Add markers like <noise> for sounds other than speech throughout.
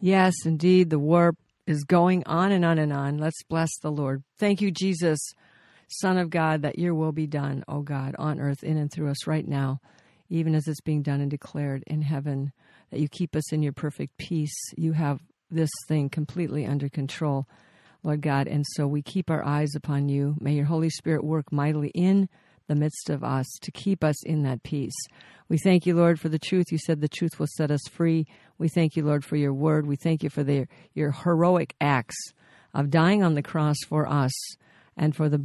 Yes, indeed, the war is going on and on and on. Let's bless the Lord. Thank you, Jesus, Son of God, that your will be done, O God, on earth, in and through us right now, even as it's being done and declared in heaven, that you keep us in your perfect peace. You have this thing completely under control, Lord God, and so we keep our eyes upon you. May your Holy Spirit work mightily in the midst of us to keep us in that peace. We thank you, Lord, for the truth. You said the truth will set us free. We thank you, Lord, for your word. We thank you for the, your heroic acts of dying on the cross for us and for the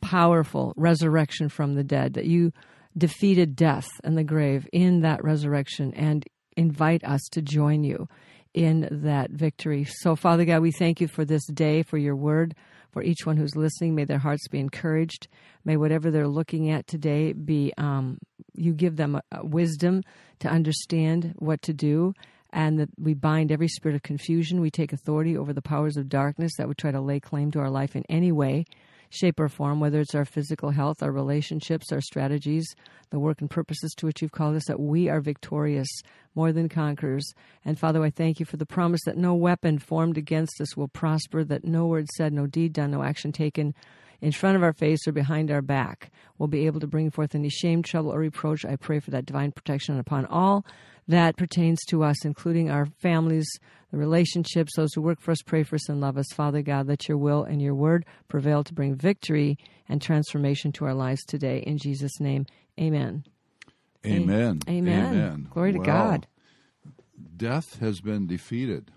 powerful resurrection from the dead, that you defeated death and the grave in that resurrection and invite us to join you in that victory. So, Father God, we thank you for this day, for your word, for each one who's listening. May their hearts be encouraged. May whatever they're looking at today be, um, you give them a, a wisdom to understand what to do. And that we bind every spirit of confusion. We take authority over the powers of darkness that would try to lay claim to our life in any way shape, or form, whether it's our physical health, our relationships, our strategies, the work and purposes to which you've called us, that we are victorious, more than conquerors. And Father, I thank you for the promise that no weapon formed against us will prosper, that no word said, no deed done, no action taken in front of our face or behind our back we'll be able to bring forth any shame, trouble, or reproach. I pray for that divine protection upon all that pertains to us, including our families, the relationships, those who work for us, pray for us, and love us. Father God, let your will and your word prevail to bring victory and transformation to our lives today. In Jesus' name, amen. Amen. Amen. Amen. Glory to Wow. God. Death has been defeated.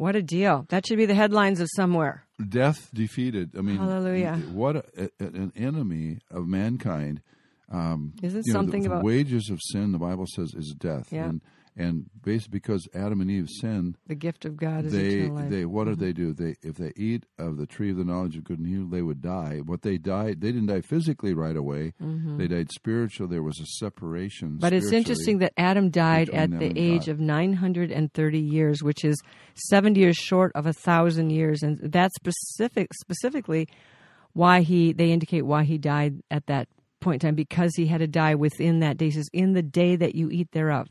What a deal. That should be the headlines of somewhere. Death defeated. I mean, Hallelujah. What a, a- an enemy of mankind. Um, Isn't you know, something the, the wages of sin? The Bible says is death. Yeah. And and basically because Adam and Eve sinned, the gift of God is they eternal life. Mm-hmm. what did they do? They if they eat of the tree of the knowledge of good and evil, they would die. What they died, they didn't die physically right away. They died spiritual. There was a separation. Mm-hmm. But it's interesting that Adam died at the age God. of 930 years, which is 70 years short of a thousand years, and that's specific specifically why he. They indicate why he died at that point in time because he had to die within that day. He says, "In the day that you eat thereof."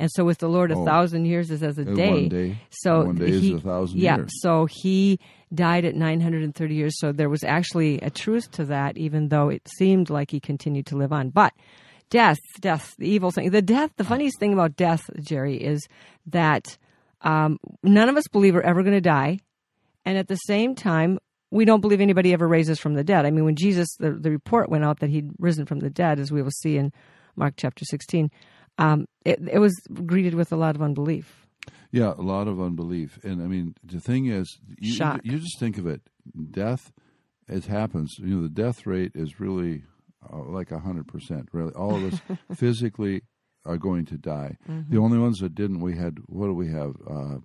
And so, with the Lord, a Oh. thousand years is as a day. one day. So One day is a thousand yeah, years. so he died at 930 years. So there was actually a truth to that, even though it seemed like he continued to live on. But death, death, the evil thing, the death, the funniest thing about death, Jerry, is that um, none of us believe we're ever going to die. And at the same time, we don't believe anybody ever raises from the dead. I mean, when Jesus, the, the report went out that he'd risen from the dead, as we will see in Mark chapter 16, um, it, it was greeted with a lot of unbelief. Yeah, a lot of unbelief, and I mean the thing is, you, Shock. you just think of it. Death, it happens. You know, the death rate is really uh, like a hundred percent. Really, all of us <laughs> physically are going to die. Mm-hmm. The only ones that didn't, we had. What do we have? Uh,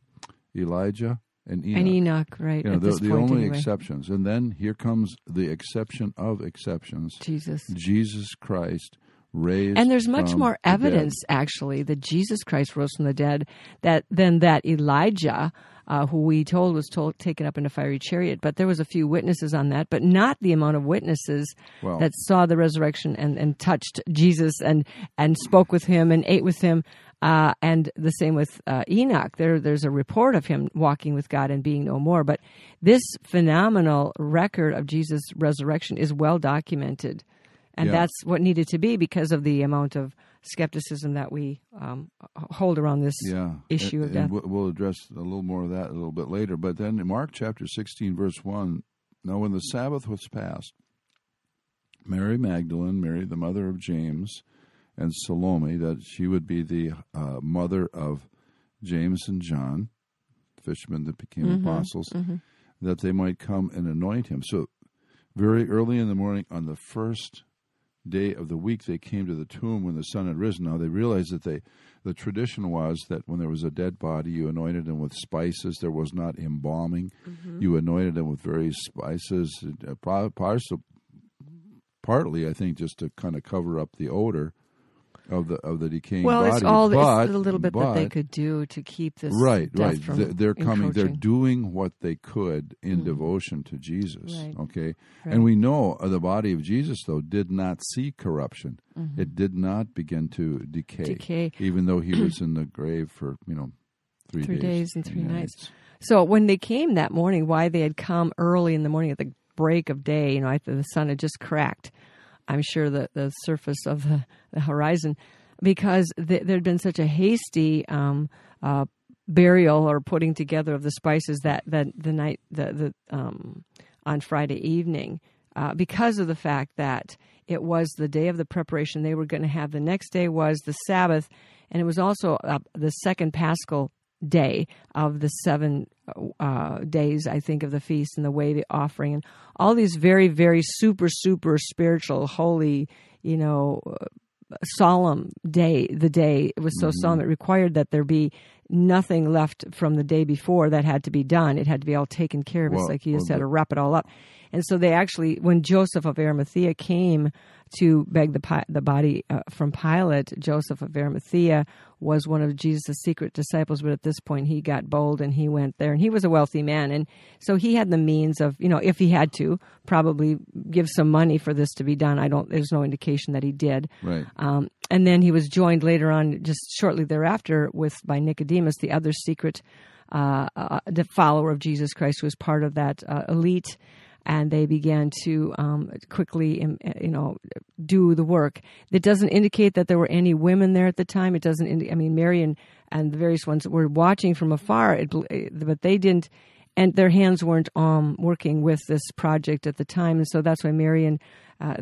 Elijah and Enoch. And Enoch, right? you know, the, the only anyway. exceptions, and then here comes the exception of exceptions. Jesus. Jesus Christ raised, And there's much more dead. evidence, actually, that Jesus Christ rose from the dead that than that Elijah, uh, who we told was told taken up in a fiery chariot. But there was a few witnesses on that, but not the amount of witnesses Well- that saw the resurrection and, and touched Jesus and and spoke with him and ate with him. Uh, and the same with uh, Enoch. There, there's a report of him walking with God and being no more. But this phenomenal record of Jesus' resurrection is well documented. And Yeah. that's what needed to be because of the amount of skepticism that we um, hold around this yeah. issue and, of death. And we'll- address a little more of that a little bit later. But then in Mark chapter 16, verse 1, now when the Sabbath was passed, Mary Magdalene, Mary the mother of James, and Salome, that she would be the uh, mother of James and John, fishermen that became Mm-hmm, apostles, that they might come and anoint him. So very early in the morning on the first day of the week they came to the tomb when the sun had risen. Now they realized that they, the tradition was that when there was a dead body, you anointed them with spices. There was not embalming. Mm-hmm. You anointed them with various spices, uh, partly, I think, just to kind of cover up the odor of the of the decaying Well, body. it's all but, it's a little bit that they could do to keep this right right they're coming they're doing what they could in devotion to jesus Right. okay Right. and we know uh, the body of jesus though did not see corruption it did not begin to decay, Mm-hmm. Decay. even though he was <clears throat> in the grave for you know three, Three days and three nights. it's- So when they came that morning, why they had come early in the morning at the break of day, you know, the sun had just cracked, I'm sure the, the surface of the, the horizon, because th- there had been such a hasty um, uh, burial or putting together of the spices that, that the night, the, the um, on Friday evening, uh, because of the fact that it was the day of the preparation they were going to have. The next day was the Sabbath, and it was also uh, the second Paschal day of the seven uh, days, I think, of the feast and the way the offering and all these very, very super, super spiritual, holy, you know, uh, solemn day. The day it was so solemn, it required that there be nothing left from the day before that had to be done. It had to be all taken care of. Well, it's like you just well, had to wrap it all up. And so they actually, when Joseph of Arimathea came to beg the the body uh, from Pilate, Joseph of Arimathea was one of Jesus' secret disciples. But at this point, he got bold and he went there. And he was a wealthy man, and so he had the means of, you know, if he had to, probably give some money for this to be done. I don't. There's no indication that he did. right Um, and then he was joined later on, just shortly thereafter, with by Nicodemus, the other secret uh, uh, the follower of Jesus Christ, was part of that uh, elite. And they began to um, quickly, um, you know, do the work. It doesn't indicate that there were any women there at the time. It doesn't. Indi- I mean, Mary and, and the various ones were watching from afar, it, but they didn't and their hands weren't um, working with this project at the time, and so that's why Mary and uh,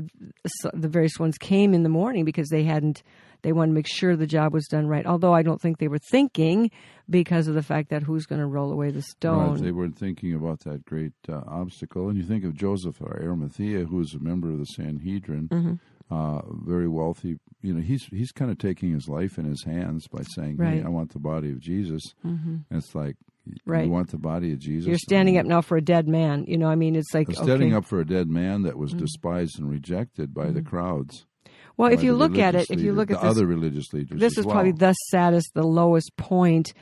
the various ones came in the morning because they hadn't. They wanted to make sure the job was done right. Although I don't think they were thinking because of the fact that who's going to roll away the stone. Right, they weren't thinking about that great uh, obstacle. And you think of Joseph of Arimathea, who is a member of the Sanhedrin, Mm-hmm. uh, very wealthy. You know, he's he's kind of taking his life in his hands by saying, Right. Mm-hmm. I want the body of Jesus." And it's like, Right. you want the body of Jesus? You're standing up now for a dead man. You know, I mean, it's like Standing okay. Mm-hmm. up for a dead man that was despised and rejected by the crowds. Well, if you look at it, if you look at the this, other religious leaders, this is well. probably the saddest, the lowest point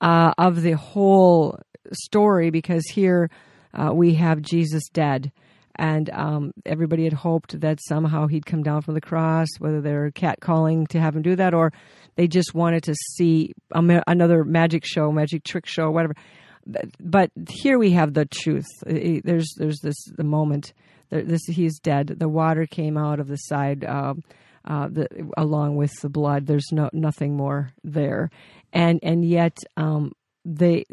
uh, of the whole story because here uh, we have Jesus dead. And um, everybody had hoped that somehow he'd come down from the cross, whether they're catcalling to have him do that or they just wanted to see another magic show, magic trick show, whatever. But, here we have the truth. There's there's this the moment. There, this he's dead. The water came out of the side. Um, uh, the, along with the blood. There's no nothing more there, and and yet um, they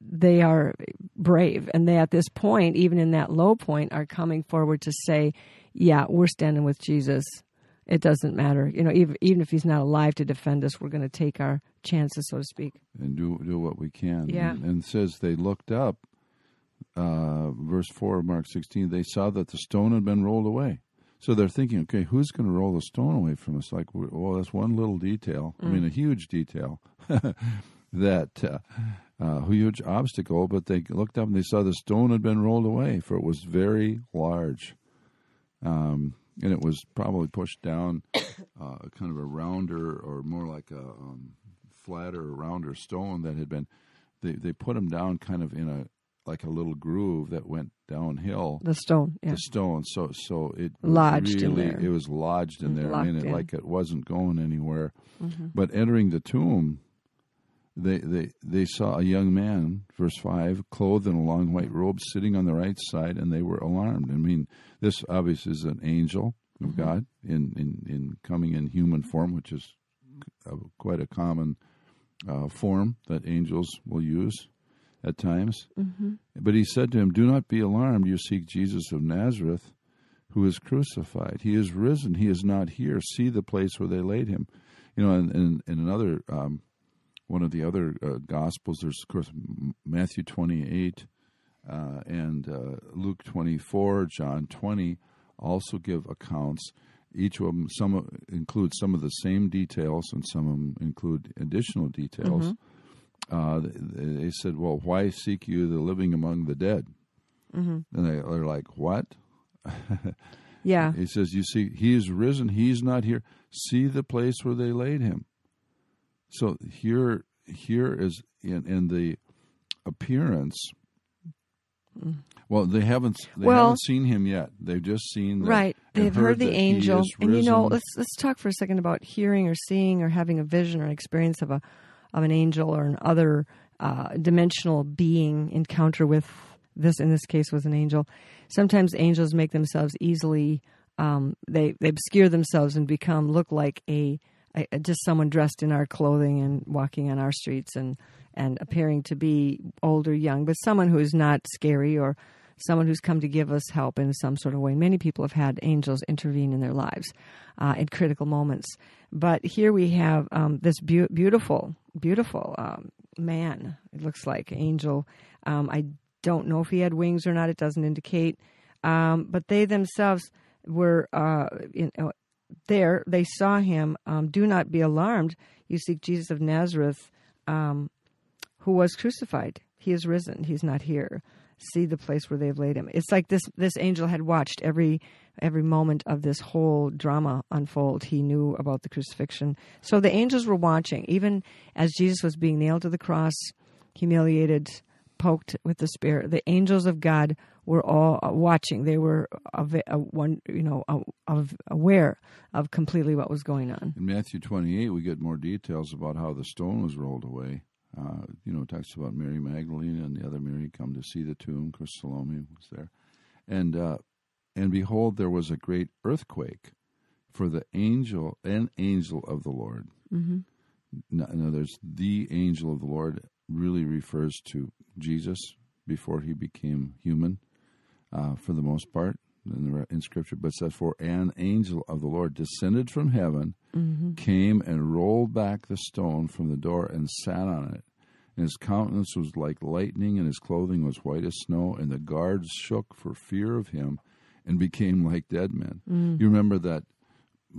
they are brave, and they at this point, even in that low point, are coming forward to say, "Yeah, we're standing with Jesus. It doesn't matter, you know, even even if he's not alive to defend us, we're going to take our chances, so to speak." and do do what we can. Yeah. And, and says they looked up, uh, verse 4 of Mark 16, they saw that the stone had been rolled away. So they're thinking, okay, who's going to roll the stone away from us? Like, well, that's one little detail. I mean, a huge detail. <laughs> that uh, uh, huge obstacle, but they looked up and they saw the stone had been rolled away, for it was very large. Um, and it was probably pushed down <coughs> uh, kind of a rounder or more like a um, flatter, rounder stone that had been. They they put them down kind of in a like a little groove that went downhill. The stone, yeah, The stone, so so it Lodged in there. it was lodged in there, I mean, it in. like it wasn't going anywhere. Mm-hmm. But entering the tomb, they they they saw a young man, verse five, clothed in a long white robe, sitting on the right side, and they were alarmed. I mean, this obviously is an angel of Mm-hmm. God in, in in coming in human form, which is uh, quite a common uh, form that angels will use at times. Mm-hmm. But he said to him, "Do not be alarmed. You seek Jesus of Nazareth." Who is crucified? He is risen. He is not here. See the place where they laid him. You know, in, in, in another um, one of the other uh, gospels there's of course matthew 28 uh, and uh, luke 24 john 20 also give accounts each of them some include some of the same details, and some of them include additional details. Uh, they, said, "Well, why seek you the living among the dead?" And they, they're like, "What?" <laughs> Yeah. He says, "You see, he is risen. He's not here. See the place where they laid him." So here, here is in, in the appearance. Well, they haven't they Well- haven't seen him yet. They've just seen that, Right. They've heard, the that he angel. And you know, let's let's talk for a second about hearing or seeing or having a vision or an experience of a of an angel or an other uh, dimensional being encounter with this in this case was an angel. Sometimes angels make themselves easily um, they they obscure themselves and become look like a, a just someone dressed in our clothing and walking on our streets and and appearing to be old or young, but someone who is not scary or someone who's come to give us help in some sort of way. Many people have had angels intervene in their lives uh, in critical moments. But here we have um, this beau- beautiful, beautiful um, man, it looks like, angel. Um, I don't know if he had wings or not, it doesn't indicate. Um, but they themselves were uh, in, uh, there. They saw him. Um, Do not be alarmed. You seek Jesus of Nazareth. Um, who was crucified. He is risen. He's not here. See the place where they've laid him. It's like this this angel had watched every every moment of this whole drama unfold. He knew about the crucifixion. So the angels were watching, even as Jesus was being nailed to the cross, humiliated, poked with the spear. The angels of God were all uh, watching. They were uh, one, you know, uh, of aware of completely what was going on. In Matthew 28, we get more details about how the stone was rolled away. Uh, you know, it talks about Mary Magdalene and the other Mary come to see the tomb. Course, Salome was there. And, uh, and behold, there was a great earthquake, for the angel, an angel of the Lord. Mm-hmm. In other words, the angel of the Lord really refers to Jesus before he became human, uh, for the most part in, the, in Scripture. But it says, For an angel of the Lord descended from heaven, came and rolled back the stone from the door and sat on it. And his countenance was like lightning, and his clothing was white as snow, and the guards shook for fear of him and became like dead men. You remember that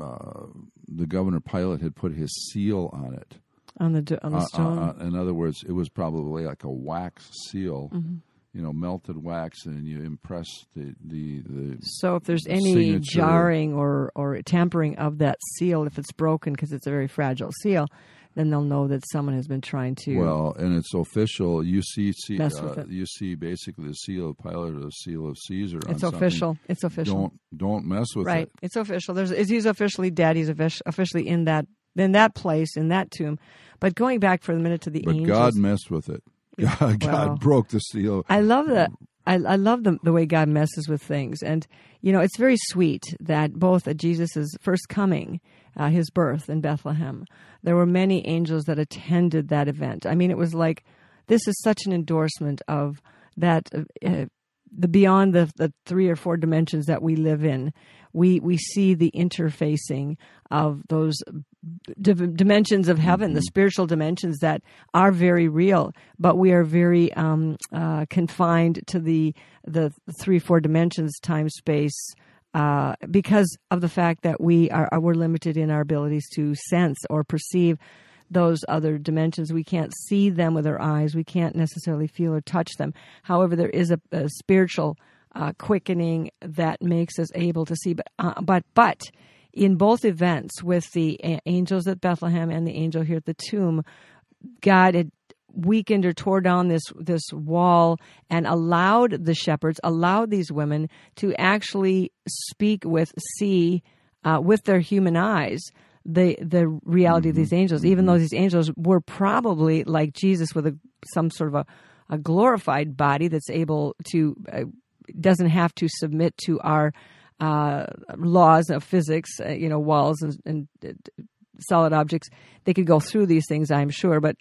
uh, the governor Pilate had put his seal on it. On the on the Uh, uh, stone. uh, in other words, it was probably like a wax seal, Mm-hmm. you know, melted wax, and you impress the the, the So if there's any signature- jarring or, or tampering of that seal, if it's broken because it's a very fragile seal, then they'll know that someone has been trying to. Well, and it's official. You see, see uh, you see basically the seal of Pilate or the seal of Caesar. on it's something. official. It's official. Don't don't mess with right. it. Right. It's official. There's he's officially dead. He's officially in that in that place in that tomb. But going back for a minute to the But angels, God messed with it. <laughs> God, God broke the seal. I love that. I, I love the, the way God messes with things. And, you know, it's very sweet that both at Jesus' first coming, uh, his birth in Bethlehem, there were many angels that attended that event. I mean, it was like, this is such an endorsement of that, uh, the beyond the, the three or four dimensions that we live in. We, we see the interfacing of those d- dimensions of heaven, the spiritual dimensions that are very real, but we are very um, uh, confined to the the three four dimensions, time space, uh, because of the fact that we are are- we're limited in our abilities to sense or perceive those other dimensions. We can't see them with our eyes. We can't necessarily feel or touch them. However, there is a, a spiritual uh, quickening that makes us able to see. But uh, but but in both events, with the angels at Bethlehem and the angel here at the tomb, God had weakened or tore down this this wall and allowed the shepherds, allowed these women to actually speak with, see uh, with their human eyes the the reality of these angels. Even though these angels were probably like Jesus with a some sort of a, a glorified body that's able to uh, doesn't have to submit to our uh, laws of physics, uh, you know, walls and, and uh, solid objects. They could go through these things, I'm sure, but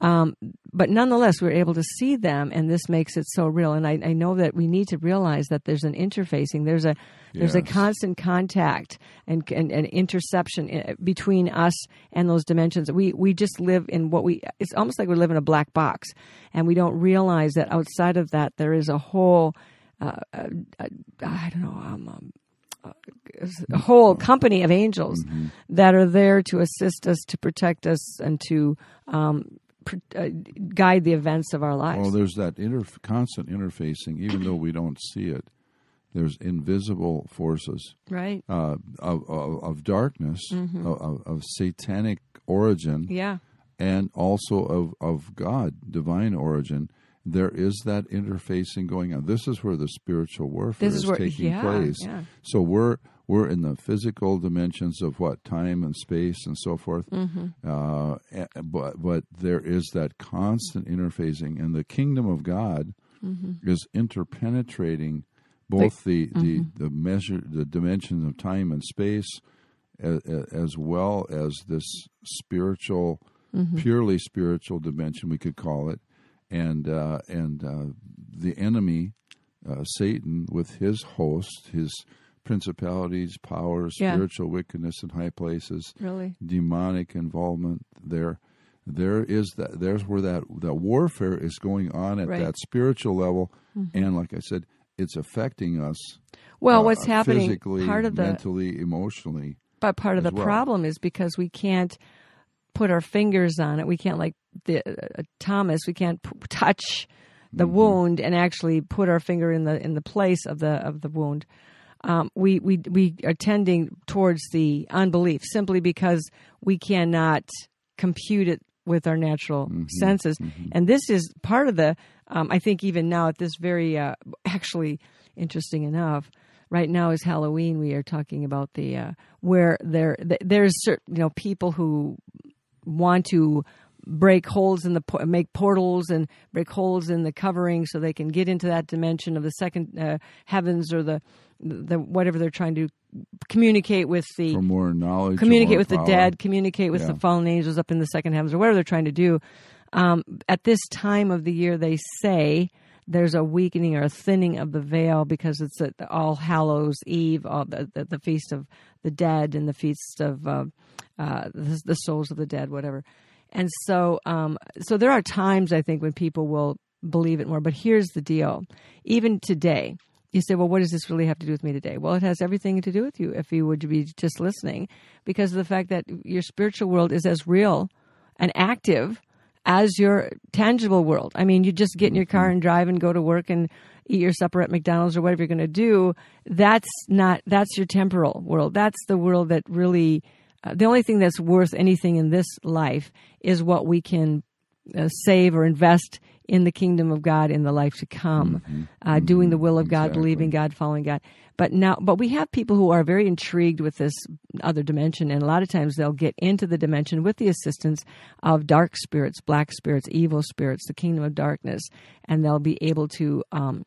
um, but nonetheless, we're able to see them, and this makes it so real. And I, I know that we need to realize that there's an interfacing, there's a there's a constant contact and, and, and interception uh, between us and those dimensions. We we just live in what we. It's almost like we live in a black box, and we don't realize that outside of that there is a whole. Uh, uh, uh, I don't know. Um, um, a whole company of angels that are there to assist us, to protect us, and to um, uh, guide the events of our lives. Well, there's that inter- constant interfacing, even though we don't see it. There's invisible forces right? uh, of, of, of darkness, of, of, of satanic origin, Yeah. and also of, of God, divine origin. There is that interfacing going on. This is where the spiritual warfare This is where- taking yeah, place. yeah. So we're we're in the physical dimensions of what time and space and so forth. Mm-hmm. Uh, but but there is that constant interfacing, and the kingdom of God Mm-hmm. is interpenetrating both the the, mm-hmm. the measure the dimensions of time and space, as, as well as this spiritual, Mm-hmm. purely spiritual dimension we could call it, and uh, and uh, the enemy, uh, Satan, with his host, his principalities, powers, Yeah. spiritual wickedness in high places, Really. demonic involvement there. There is that. There's where that that warfare is going on at Right. Mm-hmm. that spiritual level, and like I said, it's affecting us. Well, uh, what's happening? physically, Part of the mentally, emotionally. But part of the well. problem is because we can't put our fingers on it. We can't, like the uh, Thomas, we can't p- touch the Mm-hmm. wound and actually put our finger in the in the place of the of the wound. Um, we we we are tending towards the unbelief simply because we cannot compute it with our natural Mm-hmm. senses, and this is part of the. Um, I think even now at this very uh, actually interesting enough right now is Halloween. We are talking about the uh, where there there's certain you know people who want to break holes in the make portals and break holes in the covering so they can get into that dimension of the second uh, heavens or the the whatever they're trying to communicate with the For more knowledge, communicate with power. the dead, communicate with Yeah. the fallen angels up in the second heavens, or whatever they're trying to do. Um, at this time of the year, they say there's a weakening or a thinning of the veil because it's at All Hallows Eve, all the, the, the feast of the dead and the feast of uh, uh, the, the souls of the dead, whatever. And so, um, so there are times I think when people will believe it more. But here's the deal: even today, you say, well, what does this really have to do with me today? Well, it has everything to do with you if you would be just listening, because of the fact that your spiritual world is as real and active as your tangible world. I mean, you just get in your car and drive and go to work and eat your supper at McDonald's or whatever you're going to do. That's not, that's your temporal world. That's the world that really, uh, the only thing that's worth anything in this life is what we can uh, save or invest in the kingdom of God in the life to come, uh, doing the will of God, believing God, following God. But now, but we have people who are very intrigued with this other dimension, and a lot of times they'll get into the dimension with the assistance of dark spirits, black spirits, evil spirits, the kingdom of darkness, and they'll be able to um,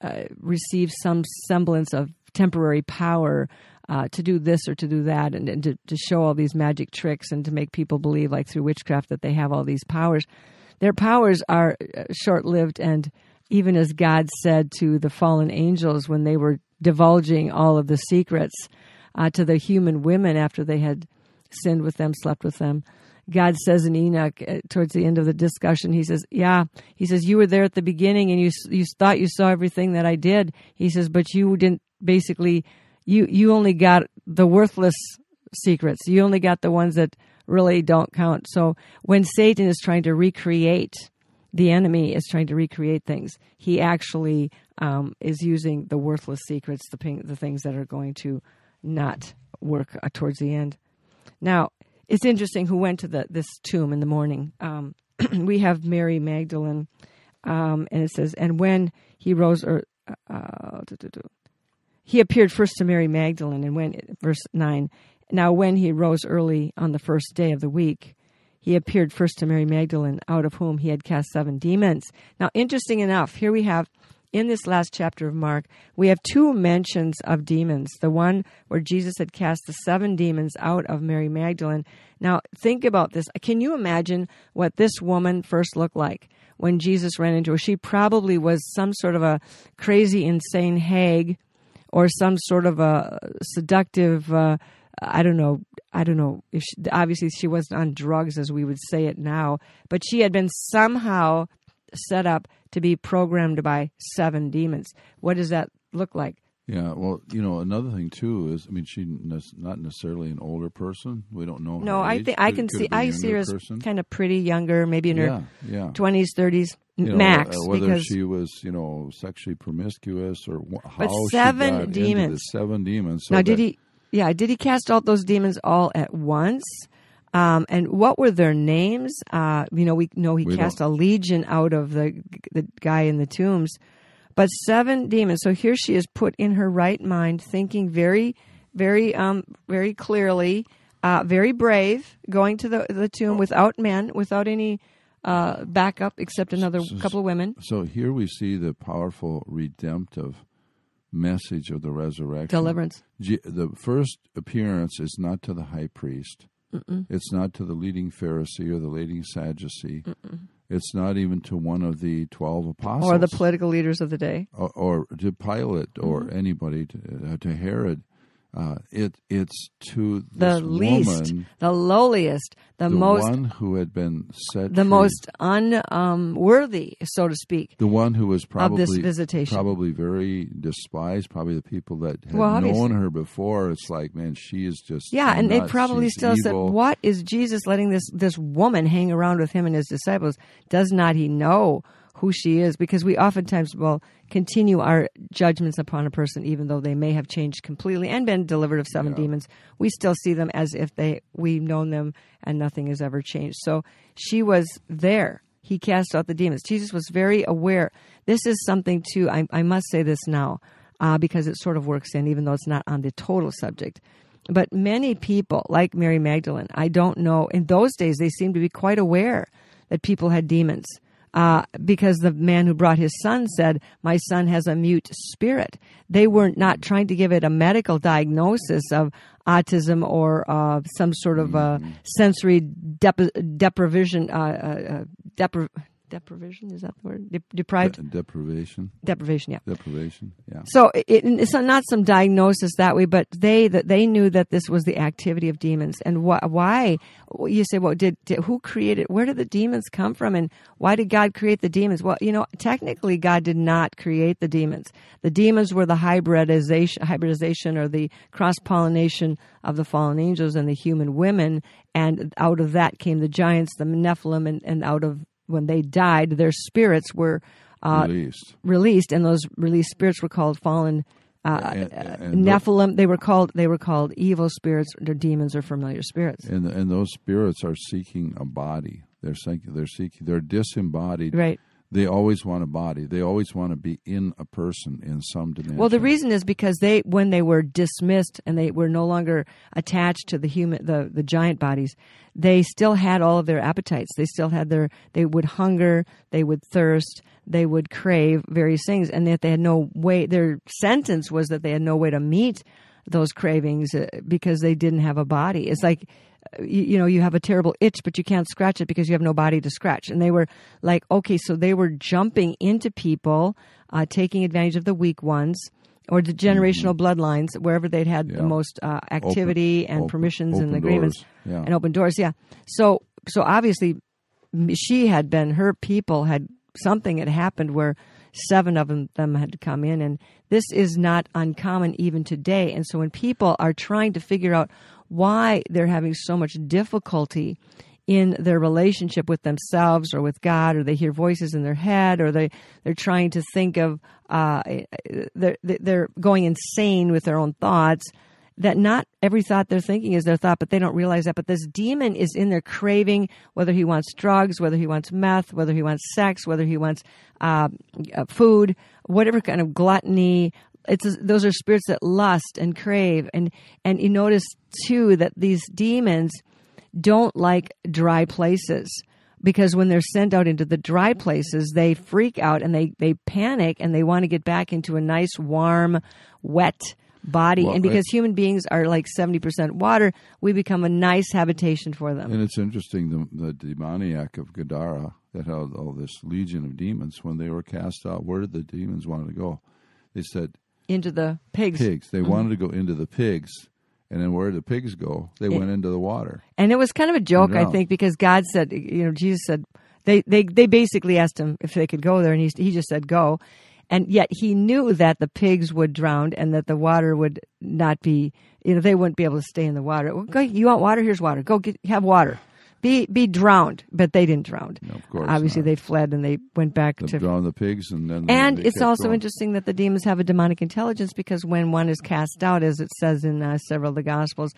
uh, receive some semblance of temporary power uh, to do this or to do that, and, and to, to show all these magic tricks and to make people believe, like through witchcraft, that they have all these powers. Their powers are short lived, and even as God said to the fallen angels when they were divulging all of the secrets uh, to the human women after they had sinned with them, slept with them. God says in Enoch uh, towards the end of the discussion, he says, "Yeah, he says you were there at the beginning and you you thought you saw everything that I did." He says, "But you didn't basically you you only got the worthless secrets. You only got the ones that really don't count." So when Satan is trying to recreate the enemy is trying to recreate things. He actually um, is using the worthless secrets, the ping, the things that are going to not work uh, towards the end. Now, it's interesting who went to the this tomb in the morning. Um, <clears throat> we have Mary Magdalene, um, and it says, and when he rose, or uh, do, do, do. he appeared first to Mary Magdalene, and when verse nine. Now, when he rose early on the first day of the week, he appeared first to Mary Magdalene, out of whom he had cast seven demons. Now, interesting enough, here we have in this last chapter of Mark, we have two mentions of demons. The one where Jesus had cast the seven demons out of Mary Magdalene. Now, think about this. Can you imagine what this woman first looked like when Jesus ran into her? She probably was some sort of a crazy, insane hag or some sort of a seductive. Uh, I don't know. I don't know. If she, obviously, she wasn't on drugs as we would say it now, but she had been somehow set up to be programmed by seven demons. What does that look like? Yeah, well, you know, another thing too is, I mean, she's not necessarily an older person. We don't know. No, I think I can see. have been a I see her as person. kind of pretty, younger, maybe in yeah, her yeah. twenties, thirties You know, max. uh, whether because she was, you know, sexually promiscuous or wh- how But she seven got into the demons. seven demons. So now, did he? Yeah, did he cast out those demons all at once? Um, and what were their names? Uh, you know, we know he We cast a legion out of the the guy in the tombs, but seven demons. So here she is put in her right mind, thinking very, very, um, very clearly, uh, very brave, going to the the tomb without men, without any uh, backup except another So- couple of women. So here we see the powerful redemptive message of the resurrection. Deliverance. The first appearance is not to the high priest. It's not to the leading Pharisee or the leading Sadducee. It's not even to one of the twelve apostles Or the political leaders of the day. or, or to Pilate or Mm-hmm. anybody to, uh, to Herod. Uh, it it's to The least, woman, the lowliest, the, the most one who had been set, the free, most unworthy, so to speak. the one who was probably this visitation. probably very despised. Probably the people that had Well, known her before. It's like, man, she is just Yeah, and they probably She's still said, "What is Jesus letting this this woman hang around with him and his disciples? Does not he know who she is?" Because we oftentimes will continue our judgments upon a person, even though they may have changed completely and been delivered of seven Yeah. demons. We still see them as if they we've known them and nothing has ever changed. So she was there. He cast out the demons. Jesus was very aware. This is something too. I, I must say this now uh, because it sort of works in, even though it's not on the total subject. But many people, like Mary Magdalene, I don't know, in those days they seemed to be quite aware that people had demons. Uh, because the man who brought his son said, My son has a mute spirit. They were not trying to give it a medical diagnosis of autism or uh, some sort of uh, sensory dep- deprivation. Uh, uh, uh, depri- deprivation, is that the word? De- deprived? De- deprivation, deprivation, yeah. deprivation. Yeah. So it, it's not some diagnosis that way, but they that they knew that this was the activity of demons, and wh- why? You say, well, did, did who created? Where did the demons come from, and why did God create the demons? Well, you know, technically, God did not create the demons. The demons were the hybridization, hybridization, or the cross pollination of the fallen angels and the human women, and out of that came the giants, the Nephilim, and, and out of when they died, their spirits were uh, Released. released, and those released spirits were called fallen uh, And- uh, and tho- Nephilim. They were called they were called evil spirits, or demons, or familiar spirits. And and those spirits are seeking a body. They're seeking. They're seeking. They're disembodied. Right. They always want a body. They always want to be in a person in some dimension. Well, the reason is because they, when they were dismissed and they were no longer attached to the human, the, the giant bodies, they still had all of their appetites. They still had their, they would hunger, they would thirst, they would crave various things, and that they had no way. Their sentence was that they had no way to meet those cravings uh, because they didn't have a body. It's like you, you know you have a terrible itch but you can't scratch it because you have no body to scratch and they were like okay so they were jumping into people uh, taking advantage of the weak ones or the generational bloodlines wherever they'd had the Mm-hmm. Most uh, activity and open- permissions and open agreements doors. Yeah. and open doors yeah so so obviously she had been her people had something had happened where seven of them, them had to come in and this is not uncommon even today and so when people are trying to figure out why they're having so much difficulty in their relationship with themselves or with God, or they hear voices in their head, or they they're trying to think of uh, they're they're going insane with their own thoughts. That not every thought they're thinking is their thought, but they don't realize that. But this demon is in there craving, whether he wants drugs, whether he wants meth, whether he wants sex, whether he wants uh, food, whatever kind of gluttony, it's those are spirits that lust and crave and and you notice too that these demons don't like dry places because when they're sent out into the dry places they freak out and they they panic and they want to get back into a nice warm wet body Well, and because human beings are like 70% water we become a nice habitation for them And it's interesting the, the demoniac of Gadara that had all this legion of demons when they were cast out. Where did the demons want to go? They said into the pigs pigs. Mm-hmm. They wanted to go into the pigs, and then where did the pigs go? They went into the water. And it was kind of a joke, I think, because God said, you know, Jesus said, they, they, they basically asked him if they could go there, and he, he just said, go. and yet he knew that the pigs would drown and that the water would not be, you know, they wouldn't be able to stay in the water. Go, you want water? Here's water. Go get, have water. Be be drowned, but they didn't drown. No, of course Obviously, not. they fled and they went back They to drown the pigs, and then and they it's also going. interesting that the demons have a demonic intelligence because when one is cast out, as it says in uh, several of the Gospels,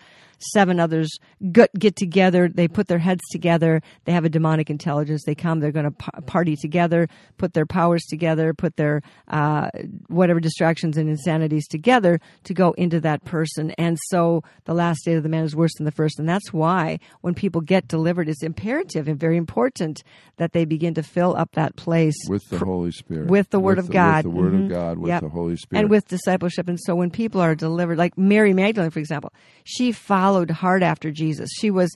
seven others get, get together. They put their heads together. They have a demonic intelligence. They come. They're going to p- party together, put their powers together, put their uh, whatever distractions and insanities together to go into that person. And so the last state of the man is worse than the first. And that's why when people get delivered, it's imperative and very important that they begin to fill up that place with the Holy Spirit, with the Word of the- God. with the Word Mhm. of God, with Yep. the Holy Spirit, and with discipleship. And so when people are delivered, like Mary Magdalene, for example, she followed hard after Jesus. She was,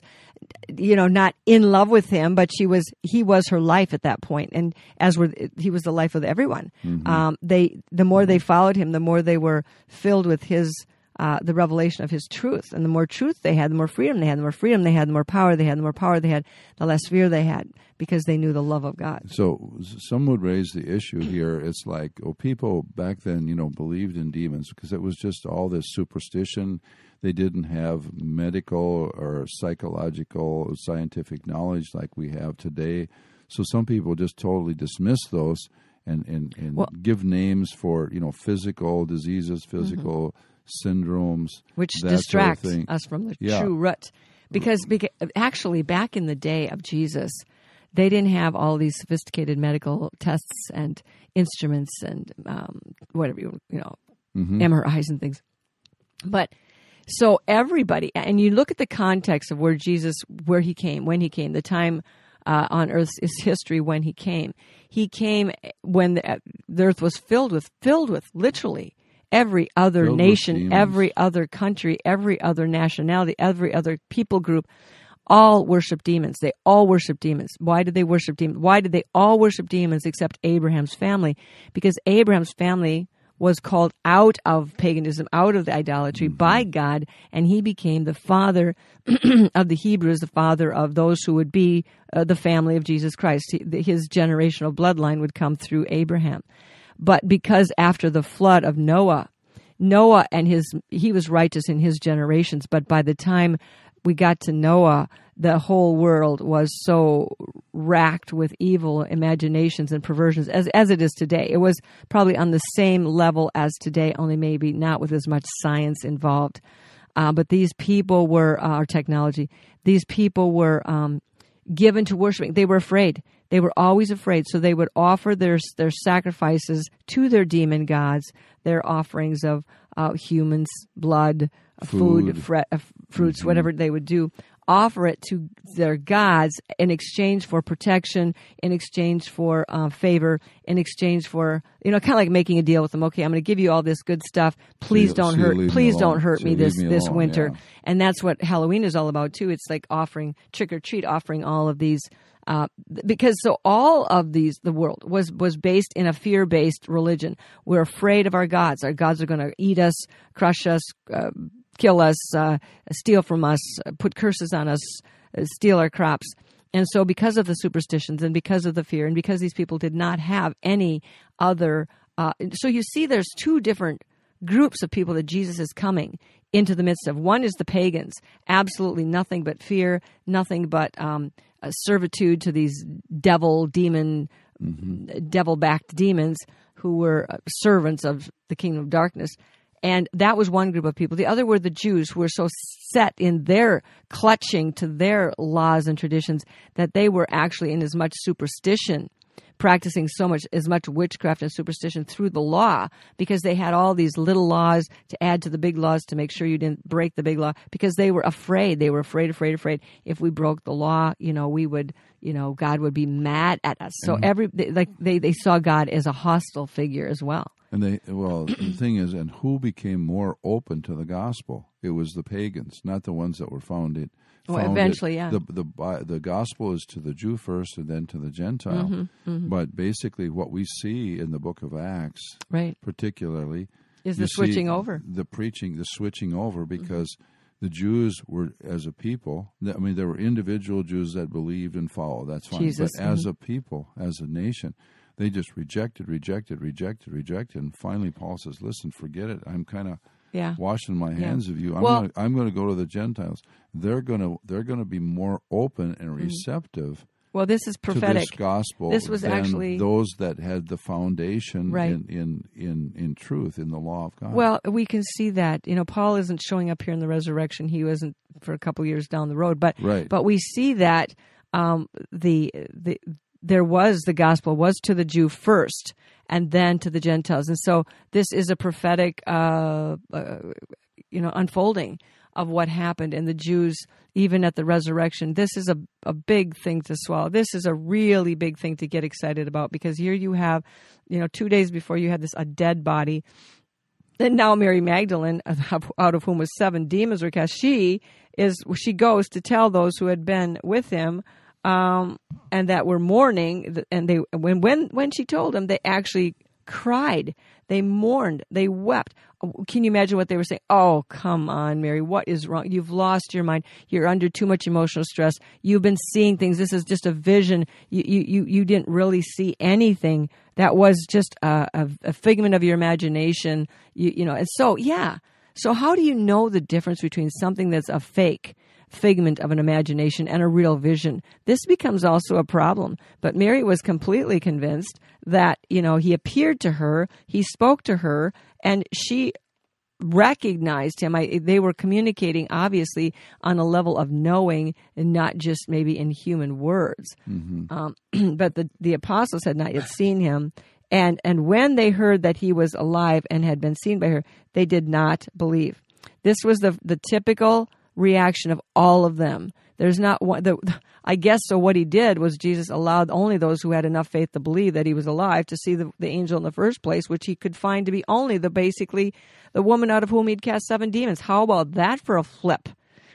you know, not in love with him, but she was. He was her life at that point, and as were he was the life of everyone. Mm-hmm. Um, they the more they followed him, the more they were filled with his. Uh, the revelation of his truth, and the more truth they had, the more freedom they had. The more freedom they had, the more power they had. The more power they had, the less fear they had, because they knew the love of God. So some would raise the issue here. It's like, oh, people back then, you know, believed in demons because it was just all this superstition. They didn't have medical or psychological, or scientific knowledge like we have today. So some people just totally dismiss those and and, and Well- Mm-hmm. give names for you know physical diseases, physical syndromes, which that sort of distracts us from the Yeah. true root. Because, because actually, back in the day of Jesus, they didn't have all these sophisticated medical tests and instruments and um, whatever you you know Mm-hmm. MRIs and things. But so everybody, and you look at the context of where Jesus, where he came, when he came, the time uh, on earth is history when he came. He came when the, the earth was filled with, filled with literally every other Filled nation, every other country, every other nationality, every other people group. All worship demons. They all worship demons. Why did they worship demons? Why did they all worship demons except Abraham's family? Because Abraham's family was called out of paganism, out of the idolatry by God, and he became the father <clears throat> of the Hebrews, the father of those who would be uh, the family of Jesus Christ. He- His generational bloodline would come through Abraham. But because after the flood of Noah, Noah and his he was righteous in his generations, but by the time we got to Noah, the whole world was so racked with evil imaginations and perversions as as it is today. It was probably on the same level as today, only maybe not with as much science involved. Uh, but these people were uh, our technology. These people were um, given to worshiping. They were afraid. They were always afraid. So they would offer their their sacrifices to their demon gods, their offerings of uh, humans, blood, uh, food, Food. fre- uh, fruits, whatever they would do. Offer it to their gods in exchange for protection, in exchange for uh, favor, in exchange for you know, kind of like making a deal with them. Okay, I'm going to give you all this good stuff. Please don't hurt. me Please don't hurt me this me this winter. yeah. And that's what Halloween is all about too. It's like offering trick or treat, offering all of these uh, because so all of these the world was was based in a fear based religion. We're afraid of our gods. Our gods are going to eat us, crush us, uh, kill us, uh, steal from us, put curses on us, uh, steal our crops. And so, because of the superstitions and because of the fear, and because these people did not have any other, uh, so you see, there's two different groups of people that Jesus is coming into the midst of. One is the pagans, absolutely nothing but fear, nothing but um, uh, servitude to these devil, demon, devil backed demons who were uh, servants of the kingdom of darkness. And that was one group of people. The other were the Jews who were so set in their clutching to their laws and traditions that they were actually in as much superstition practicing so much as much witchcraft and superstition through the law because they had all these little laws to add to the big laws to make sure you didn't break the big law because they were afraid they were afraid afraid afraid if we broke the law you know we would you know god would be mad at us so every they, like they, they saw god as a hostile figure as well And they well, the <clears throat> thing is, and who became more open to the gospel? It was the pagans, not the ones that were founded. Well, eventually, yeah. The the the gospel is to the Jew first, and then to the Gentile. Mm-hmm, But basically, what we see in the Book of Acts, right particularly, is the switching over the preaching, the switching over, Mm-hmm. because the Jews were as a people. I mean, there were individual Jews that believed and followed. That's fine. Jesus, But as a people, as a nation, they just rejected, rejected, rejected, rejected, and finally Paul says, "Listen, forget it. I'm kind of Yeah. washing my hands of you. I'm Well- gonna, I'm going to go to the Gentiles. They're going to they're going to be more open and Mm-hmm. receptive Well, this is to prophetic. this gospel. This was than actually- those that had the foundation Right. in, in in in truth in the law of God. Well, we can see that. You know, Paul isn't showing up here in the resurrection. He wasn't for a couple years down the road, but Right. but we see that um, the the there was the gospel was to the Jew first, and then to the Gentiles, and so this is a prophetic, uh, uh, you know, unfolding of what happened and the Jews even at the resurrection. This is a a big thing to swallow. This is a really big thing to get excited about because here you have, you know, two days before you had this a dead body then now Mary Magdalene, <laughs> out of whom was seven demons were cast, she is she goes to tell those who had been with him um, and that were mourning. And they when when when she told them, they actually cried, they mourned, they wept. Can you imagine what they were saying? Oh, come on, Mary, what is wrong? You've lost your mind. You're under too much emotional stress. You've been seeing things. This is just a vision. You you you, you didn't really see anything. That was just a, a, a figment of your imagination. You you know, and so yeah. So how do you know the difference between something that's a fake? Figment of an imagination and a real vision. This becomes also a problem. But Mary was completely convinced that, you know, he appeared to her, he spoke to her, and she recognized him. I, they were communicating, obviously, on a level of knowing and not just maybe in human words. Um, <clears throat> but the, the apostles had not yet seen him. And, and when they heard that he was alive and had been seen by her, they did not believe. This was the, the typical reaction of all of them. There's not one. The, I guess so. What he did was Jesus allowed only those who had enough faith to believe that he was alive to see the, the angel in the first place, which he could find to be only the basically the woman out of whom he'd cast seven demons. How about that for a flip?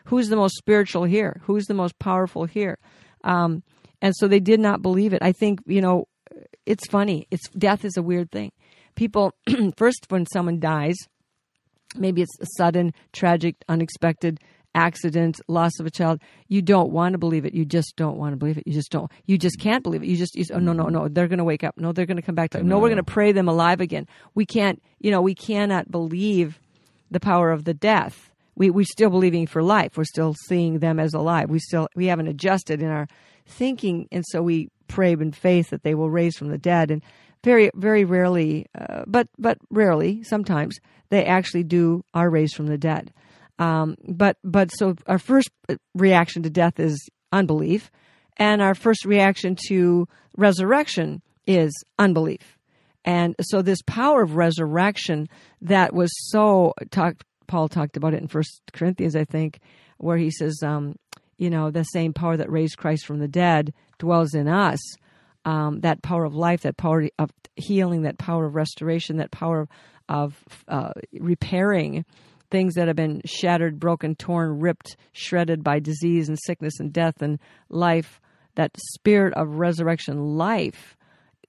Who's the most spiritual here? Who's the most powerful here? Um, and so they did not believe it. I think you know, it's funny. It's death is a weird thing. People <clears throat> first when someone dies, maybe it's a sudden, tragic, unexpected accident, loss of a child, you don't want to believe it. You just don't want to believe it. You just don't. You just can't believe it. You just, you, oh, no, no, no. They're going to wake up. No, they're going to come back to life. No, we're going to pray them alive again. We can't, you know, we cannot believe the power of the death. We, we're still believing for life. We're still seeing them as alive. We still, we haven't adjusted in our thinking. And so we pray in faith that they will raise from the dead. And very, very rarely, uh, but, but rarely, sometimes they actually do are raised from the dead. Um, but but so our first reaction to death is unbelief, and our first reaction to resurrection is unbelief. And so this power of resurrection that was so talked. Paul talked about it in First Corinthians, I think, where he says, um, you know, the same power that raised Christ from the dead dwells in us. Um, that power of life, that power of healing, that power of restoration, that power of, of uh, repairing things that have been shattered, broken, torn, ripped, shredded by disease and sickness and death and life, that spirit of resurrection life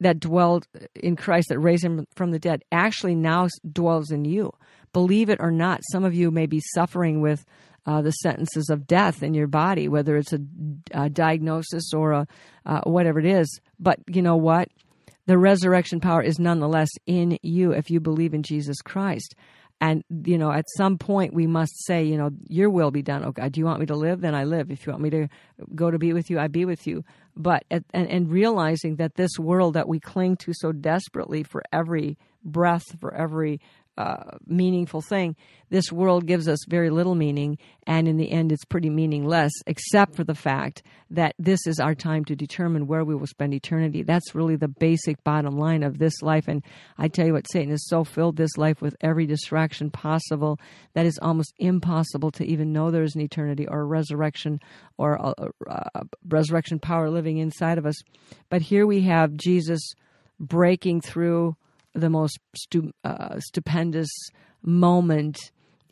that dwelled in Christ, that raised him from the dead, actually now dwells in you. Believe it or not, some of you may be suffering with uh, the sentences of death in your body, whether it's a, a diagnosis or a uh, whatever it is. But you know what? The resurrection power is nonetheless in you if you believe in Jesus Christ. And, you know, at some point we must say, you know, your will be done. Oh, God, do you want me to live? Then I live. If you want me to go to be with you, I be with you. But, at, and, and realizing that this world that we cling to so desperately for every breath, for every uh, meaningful thing, this world gives us very little meaning, and in the end, it's pretty meaningless, except for the fact that this is our time to determine where we will spend eternity. That's really the basic bottom line of this life. And I tell you what, Satan has so filled this life with every distraction possible that it's almost impossible to even know there's an eternity or a resurrection or a, a, a resurrection power living inside of us. But here we have Jesus breaking through the most stu- uh, stupendous moment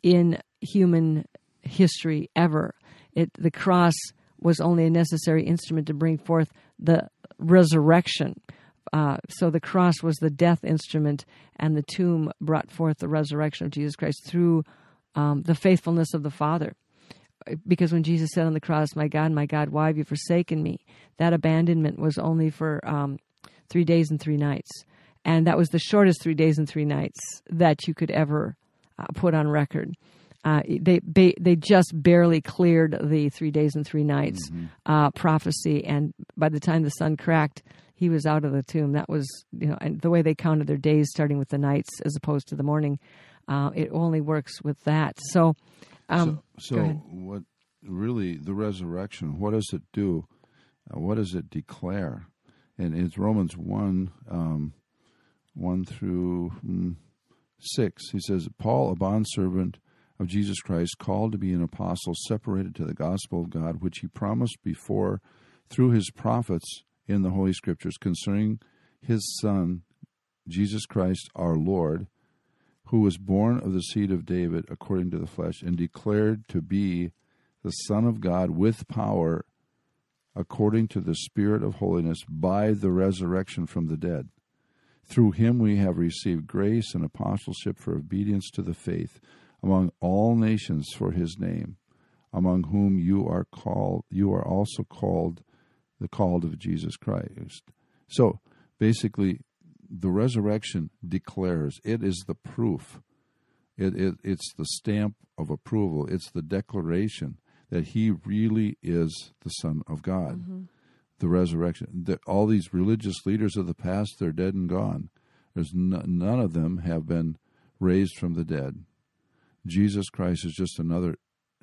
in human history ever. It, the cross was only a necessary instrument to bring forth the resurrection. Uh, so the cross was the death instrument, and the tomb brought forth the resurrection of Jesus Christ through um, the faithfulness of the Father. Because when Jesus said on the cross, "My God, my God, why have you forsaken me?" That abandonment was only for um, three days and three nights. And that was the shortest three days and three nights that you could ever uh, put on record. Uh, they, they they just barely cleared the three days and three nights Mm-hmm. uh, prophecy, and by the time the sun cracked, he was out of the tomb. That was you know, and the way they counted their days, starting with the nights as opposed to the morning, uh, it only works with that. So, um, so ahead. what really the resurrection? What does it do? Uh, what does it declare? And it's Romans one, um, one through mm, six. He says, "Paul, a bondservant of Jesus Christ, called to be an apostle, separated to the gospel of God, which he promised before through his prophets in the Holy Scriptures concerning his Son, Jesus Christ, our Lord." who was born of the seed of David according to the flesh, and declared to be the Son of God with power according to the Spirit of holiness by the resurrection from the dead. Through him we have received grace and apostleship for obedience to the faith among all nations for his name, among whom you are called you are also called the called of Jesus Christ. So basically the resurrection declares it is the proof. It, it it's the stamp of approval. It's the declaration that he really is the son of god mm-hmm. The resurrection all these religious leaders of the past they're dead and gone there's none of them have been raised from the dead jesus christ is just another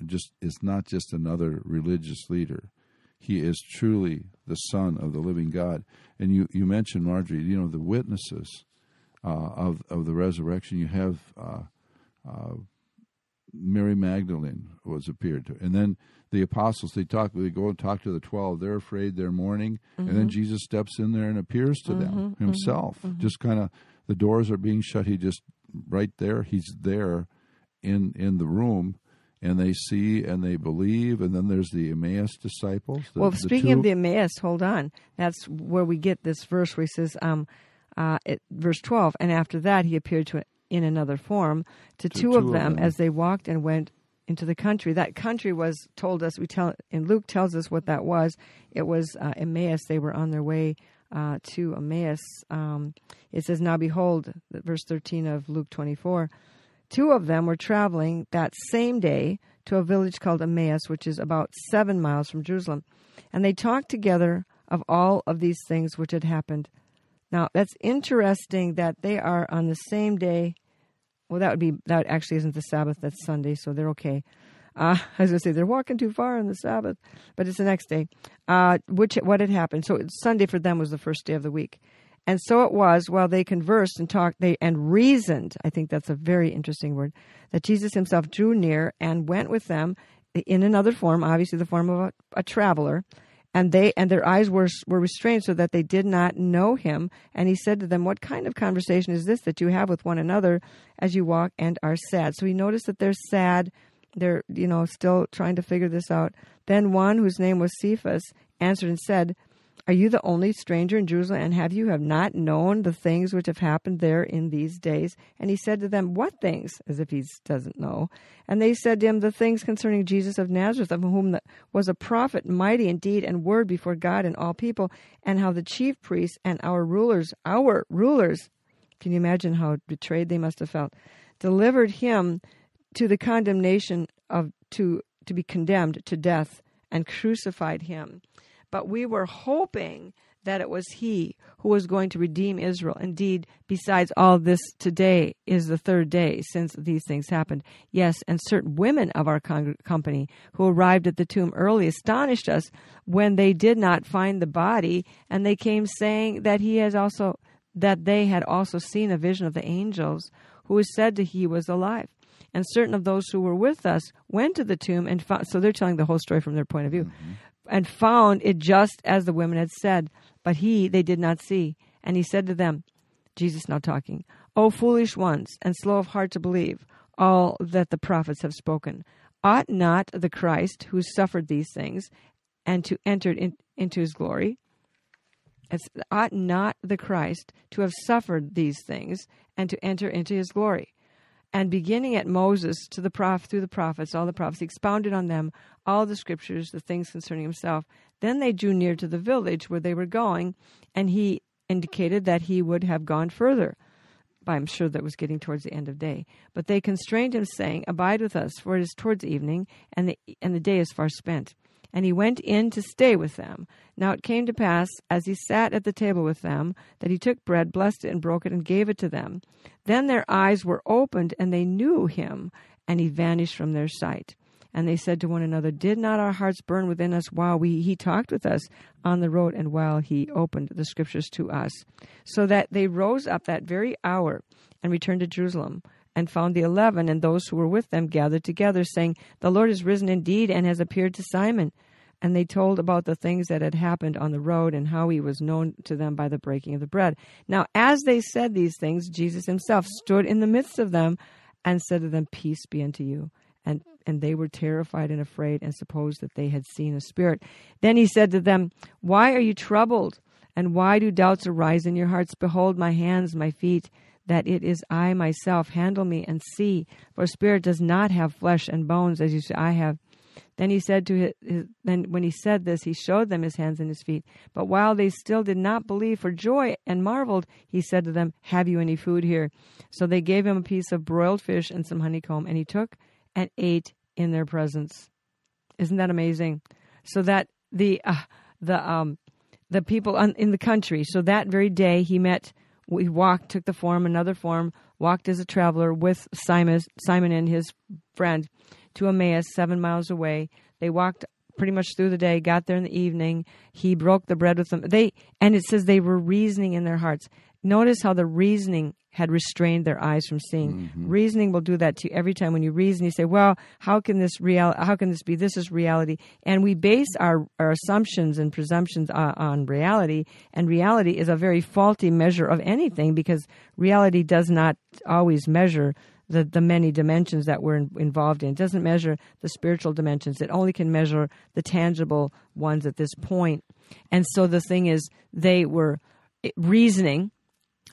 just is not just another religious leader he is truly the Son of the living God. And you, you mentioned, Marjorie, you know, the witnesses uh, of, of the resurrection. You have uh, uh, Mary Magdalene was appeared to. And then the apostles, they talk, they go and talk to the 12. They're afraid, they're mourning. And then Jesus steps in there and appears to them himself. Just kind of, the doors are being shut. He just, right there, he's there in, in the room and they see and they believe. And then there's the Emmaus disciples. The, well, speaking two- of the Emmaus, hold on. That's where we get this verse where he says, um, uh, it, verse 12, and after that he appeared to in another form to, two, two of them, them. as they walked and went into the country. That country was told us, we tell, and Luke tells us what that was. It was uh, Emmaus. They were on their way uh, to Emmaus. Um, it says, Now behold, verse 13 of Luke 24. Two of them were traveling that same day to a village called Emmaus, which is about seven miles from Jerusalem. And they talked together of all of these things which had happened. Now, that's interesting that they are on the same day. Well, that would be, that actually isn't the Sabbath, that's Sunday, so they're okay. Uh, <laughs> I was going to say they're walking too far on the Sabbath, but it's the next day. Uh, which what had happened? So Sunday for them was the first day of the week, and so it was while they conversed and talked, they and reasoned. I think that's a very interesting word. That Jesus Himself drew near and went with them in another form, obviously the form of a, a traveler, and they and their eyes were were restrained so that they did not know Him. And He said to them, "What kind of conversation is this that you have with one another as you walk and are sad?" So he noticed that they're sad they're you know still trying to figure this out then one whose name was cephas answered and said are you the only stranger in jerusalem and have you have not known the things which have happened there in these days? And he said to them what things? As if he doesn't know. And they said to him the things concerning jesus of nazareth of whom was a prophet mighty indeed and word before god and all people and how the chief priests and our rulers our rulers can you imagine how betrayed they must have felt delivered him to the condemnation of to to be condemned to death and crucified him but we were hoping that it was he who was going to redeem Israel. Indeed, besides all this, today is the third day since these things happened. Yes, and certain women of our con- company who arrived at the tomb early astonished us when they did not find the body, and they came saying that he has also that they had also seen a vision of the angels who was said to he was alive and certain of those who were with us went to the tomb and found so they're telling the whole story from their point of view mm-hmm. And found it just as the women had said but he they did not see and he said to them jesus now talking o foolish ones and slow of heart to believe all that the prophets have spoken ought not the christ who suffered these things and to enter in, into his glory it's, ought not the Christ to have suffered these things and to enter into his glory? And beginning at Moses to the prophet through the prophets, all the prophets he expounded on them all the scriptures, the things concerning himself. Then they drew near to the village where they were going, and he indicated that he would have gone further. I'm sure that was getting towards the end of day. But they constrained him, saying, Abide with us, for it is towards evening, and the, and the day is far spent. And he went in to stay with them. Now it came to pass, as he sat at the table with them, that he took bread, blessed it, and broke it, and gave it to them. Then their eyes were opened, and they knew him, and he vanished from their sight. And they said to one another, Did not our hearts burn within us while we, he talked with us on the road and while he opened the scriptures to us? So that they rose up that very hour and returned to Jerusalem and found the eleven and those who were with them gathered together, saying, The Lord is risen indeed and has appeared to Simon. And they told about the things that had happened on the road and how he was known to them by the breaking of the bread. Now, as they said these things, Jesus himself stood in the midst of them and said to them, Peace be unto you. And and they were terrified and afraid and supposed that they had seen a spirit. Then he said to them, Why are you troubled? And why do doubts arise in your hearts? Behold my hands, my feet, that it is I myself. Handle me and see. For spirit does not have flesh and bones, as you say I have. Then he said to his, his, then when he said this, he showed them his hands and his feet. But while they still did not believe for joy and marveled, he said to them, Have you any food here? So they gave him a piece of broiled fish and some honeycomb, and he took and ate in their presence. Isn't that amazing? So that the uh, the um the people on, in the country. So that very day he met. We walked, took the form, another form, walked as a traveler with Simon, Simon and his friend to Emmaus, seven miles away. They walked pretty much through the day, got there in the evening. He broke the bread with them. They and it says they were reasoning in their hearts. Notice how the reasoning had restrained their eyes from seeing. Mm-hmm. Reasoning will do that to you every time when you reason. You say, "Well, how can this real? How can this be? This is reality." And we base our our assumptions and presumptions on, on reality, and reality is a very faulty measure of anything because reality does not always measure the, the many dimensions that we're in, involved in. It doesn't measure the spiritual dimensions. It only can measure the tangible ones at this point. And so the thing is, they were eh, reasoning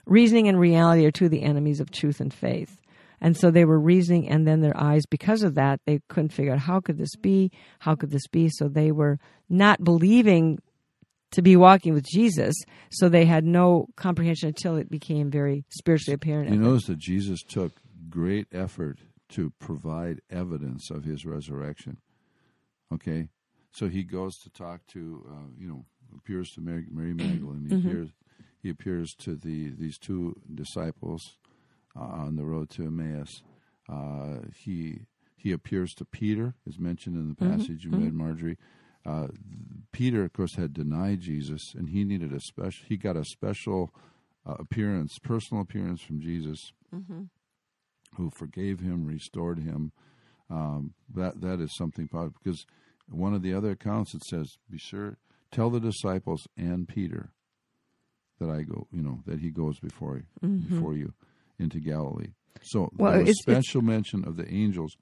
reasoning and reality are two of the enemies of truth and faith. And so they were reasoning, and then their eyes, because of that, they couldn't figure out how could this be? How could this be? So they were not believing to be walking with Jesus. So they had no comprehension until it became very spiritually apparent. You notice that Jesus took great effort to provide evidence of his resurrection. Okay? So he goes to talk to, uh, you know, appears to Mary, Mary Magdalene. He mm-hmm. appears he appears to the these two disciples uh, on the road to Emmaus. Uh, he he appears to Peter, is mentioned in the mm-hmm. passage mm-hmm. you read, Marjorie. Uh, Peter, of course, had denied Jesus, and he needed a special. He got a special uh, appearance, personal appearance from Jesus, mm-hmm. Who forgave him, restored him. Um, that that is something powerful because one of the other accounts it says, "Be sure tell the disciples and Peter that I go, you know, that he goes before mm-hmm. before you into Galilee. So well, there it's, special it's, mention of the angels.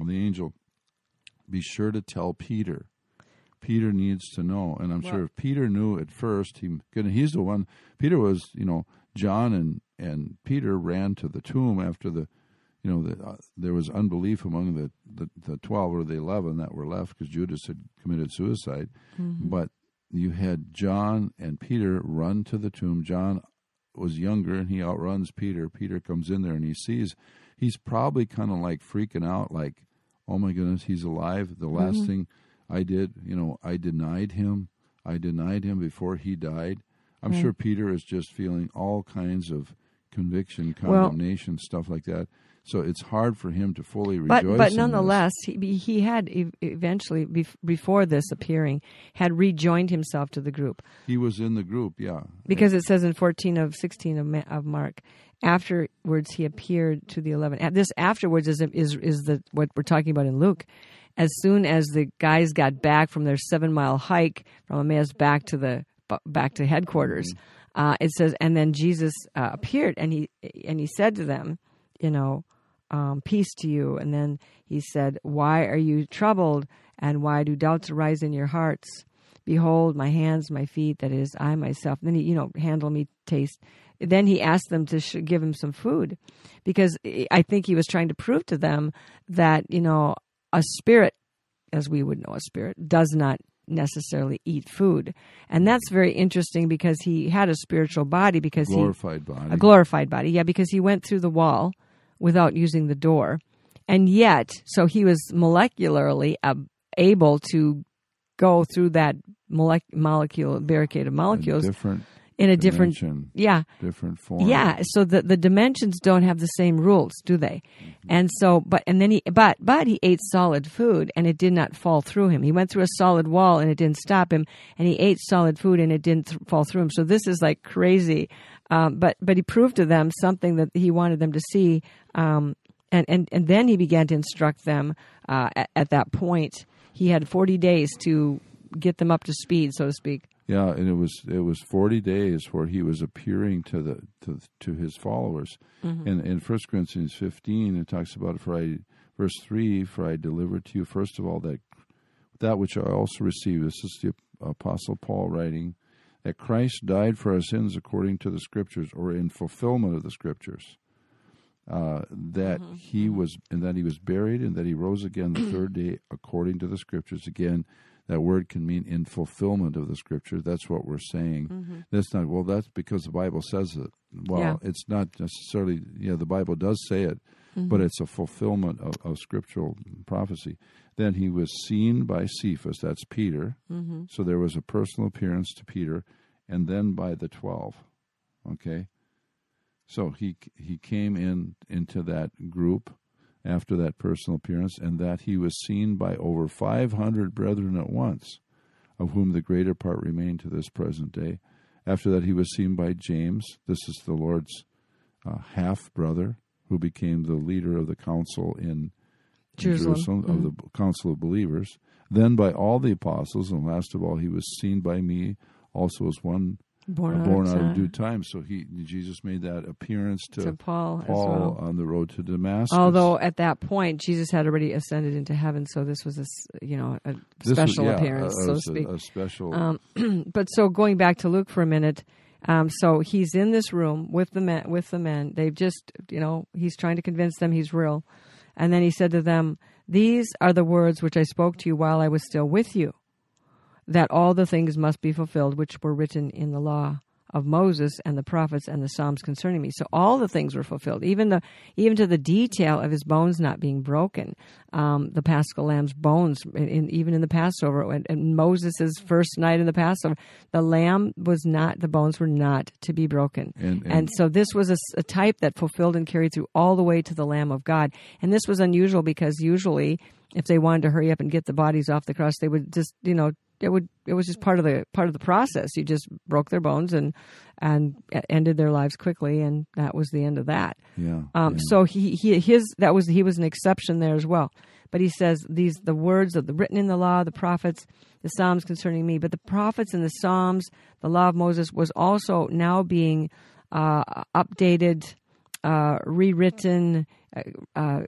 Of the angel, be sure to tell Peter. Peter needs to know, and I'm well, sure if Peter knew at first, he he's the one. Peter was, you know, John and and Peter ran to the tomb after the, you know, the, uh, there was unbelief among the, the, the twelve or the eleven that were left because Judas had committed suicide, mm-hmm. but you had John and Peter run to the tomb. John was younger and he outruns Peter. Peter comes in there and he sees he's probably kind of like freaking out, like, oh my goodness, he's alive. The last mm-hmm. thing I did, you know, I denied him. I denied him before he died. I'm sure Peter is just feeling all kinds of conviction, condemnation, well, stuff like that. So it's hard for him to fully rejoice. But, but nonetheless, he, he had eventually, before this appearing, had rejoined himself to the group. He was in the group, yeah. Because it says in 14 of 16 of, of Mark, afterwards he appeared to the 11. This afterwards is, is, is the what we're talking about in Luke. As soon as the guys got back from their seven mile hike from Emmaus back to the back to headquarters, mm-hmm. uh, it says, and then Jesus uh, appeared and he and he said to them, you know, um, peace to you. And then he said, Why are you troubled? And why do doubts arise in your hearts? Behold, my hands, my feet, that is, I myself. then he, you know, handle me, taste. Then he asked them to sh- give him some food because I think he was trying to prove to them that, you know, a spirit, as we would know a spirit, does not necessarily eat food. And that's very interesting because he had a spiritual body because glorified he body. a glorified body. Yeah, because he went through the wall without using the door. And yet, so he was molecularly able to go through that molecule barricade of molecules different in a different dimension, yeah. Different form. yeah so the the dimensions don't have the same rules do they? And so but and then he but but he ate solid food and it did not fall through him. He went through a solid wall and it didn't stop him and he ate solid food and it didn't th- fall through him. So this is like crazy. Um, but but he proved to them something that he wanted them to see um, and, and and then he began to instruct them uh, at, at that point. He had 40 days to get them up to speed so to speak Yeah, and it was it was forty days where he was appearing to the to to his followers. Mm-hmm. And in First Corinthians fifteen, it talks about for I verse three, for I delivered to you first of all that that which I also received. This is the Apostle Paul writing that Christ died for our sins according to the Scriptures, or in fulfillment of the Scriptures. Uh, that Mm-hmm. he was, and that he was buried, and that he rose again the <clears throat> third day according to the Scriptures. Again, that word can mean in fulfillment of the Scriptures. That's what we're saying. Mm-hmm. That's not well. That's because the Bible says it. Well, Yeah. it's not necessarily. Yeah, the Bible does say it, mm-hmm. but it's a fulfillment of, of scriptural prophecy. Then he was seen by Cephas. That's Peter. Mm-hmm. So there was a personal appearance to Peter, and then by the twelve. Okay. So he he came in into that group after that personal appearance, and that he was seen by over five hundred brethren at once, of whom the greater part remain to this present day. After that, he was seen by James. This is the Lord's uh, half brother, who became the leader of the council in Jerusalem. Jerusalem, of the council of believers. Then by all the apostles, and last of all, he was seen by me also as one born, out, born of out of due time. So he Jesus made that appearance to, to Paul, as Paul well. on the road to Damascus. Although at that point Jesus had already ascended into heaven, so this was a you know a This was- special yeah, appearance, so to was a- speak. A, special. Um, <clears throat> but so going back to Luke for a minute, um, so he's in this room with the men. With the men, they've just you know he's trying to convince them he's real, and then he said to them, "These are the words which I spoke to you while I was still with you, that all the things must be fulfilled which were written in the law." Of Moses and the prophets and the Psalms concerning me, so all the things were fulfilled, even the even to the detail of his bones not being broken, um, the Paschal Lamb's bones, in, in, even in the Passover, and, and Moses' first night in the Passover, the lamb was not, the bones were not to be broken. And- And, and- so this was a type that fulfilled and carried through all the way to the Lamb of God. And this was unusual because usually, if they wanted to hurry up and get the bodies off the cross, they would just, you know, it would it was just part of the part of the process. You just broke their bones and and ended their lives quickly, and that was the end of that. yeah. Um, yeah. So he, he his that was he was an exception there as well. But he says these the words of the written in the law, the prophets, the psalms concerning me. But the prophets and the psalms, the law of Moses was also now being uh, updated, uh, rewritten, uh, uh,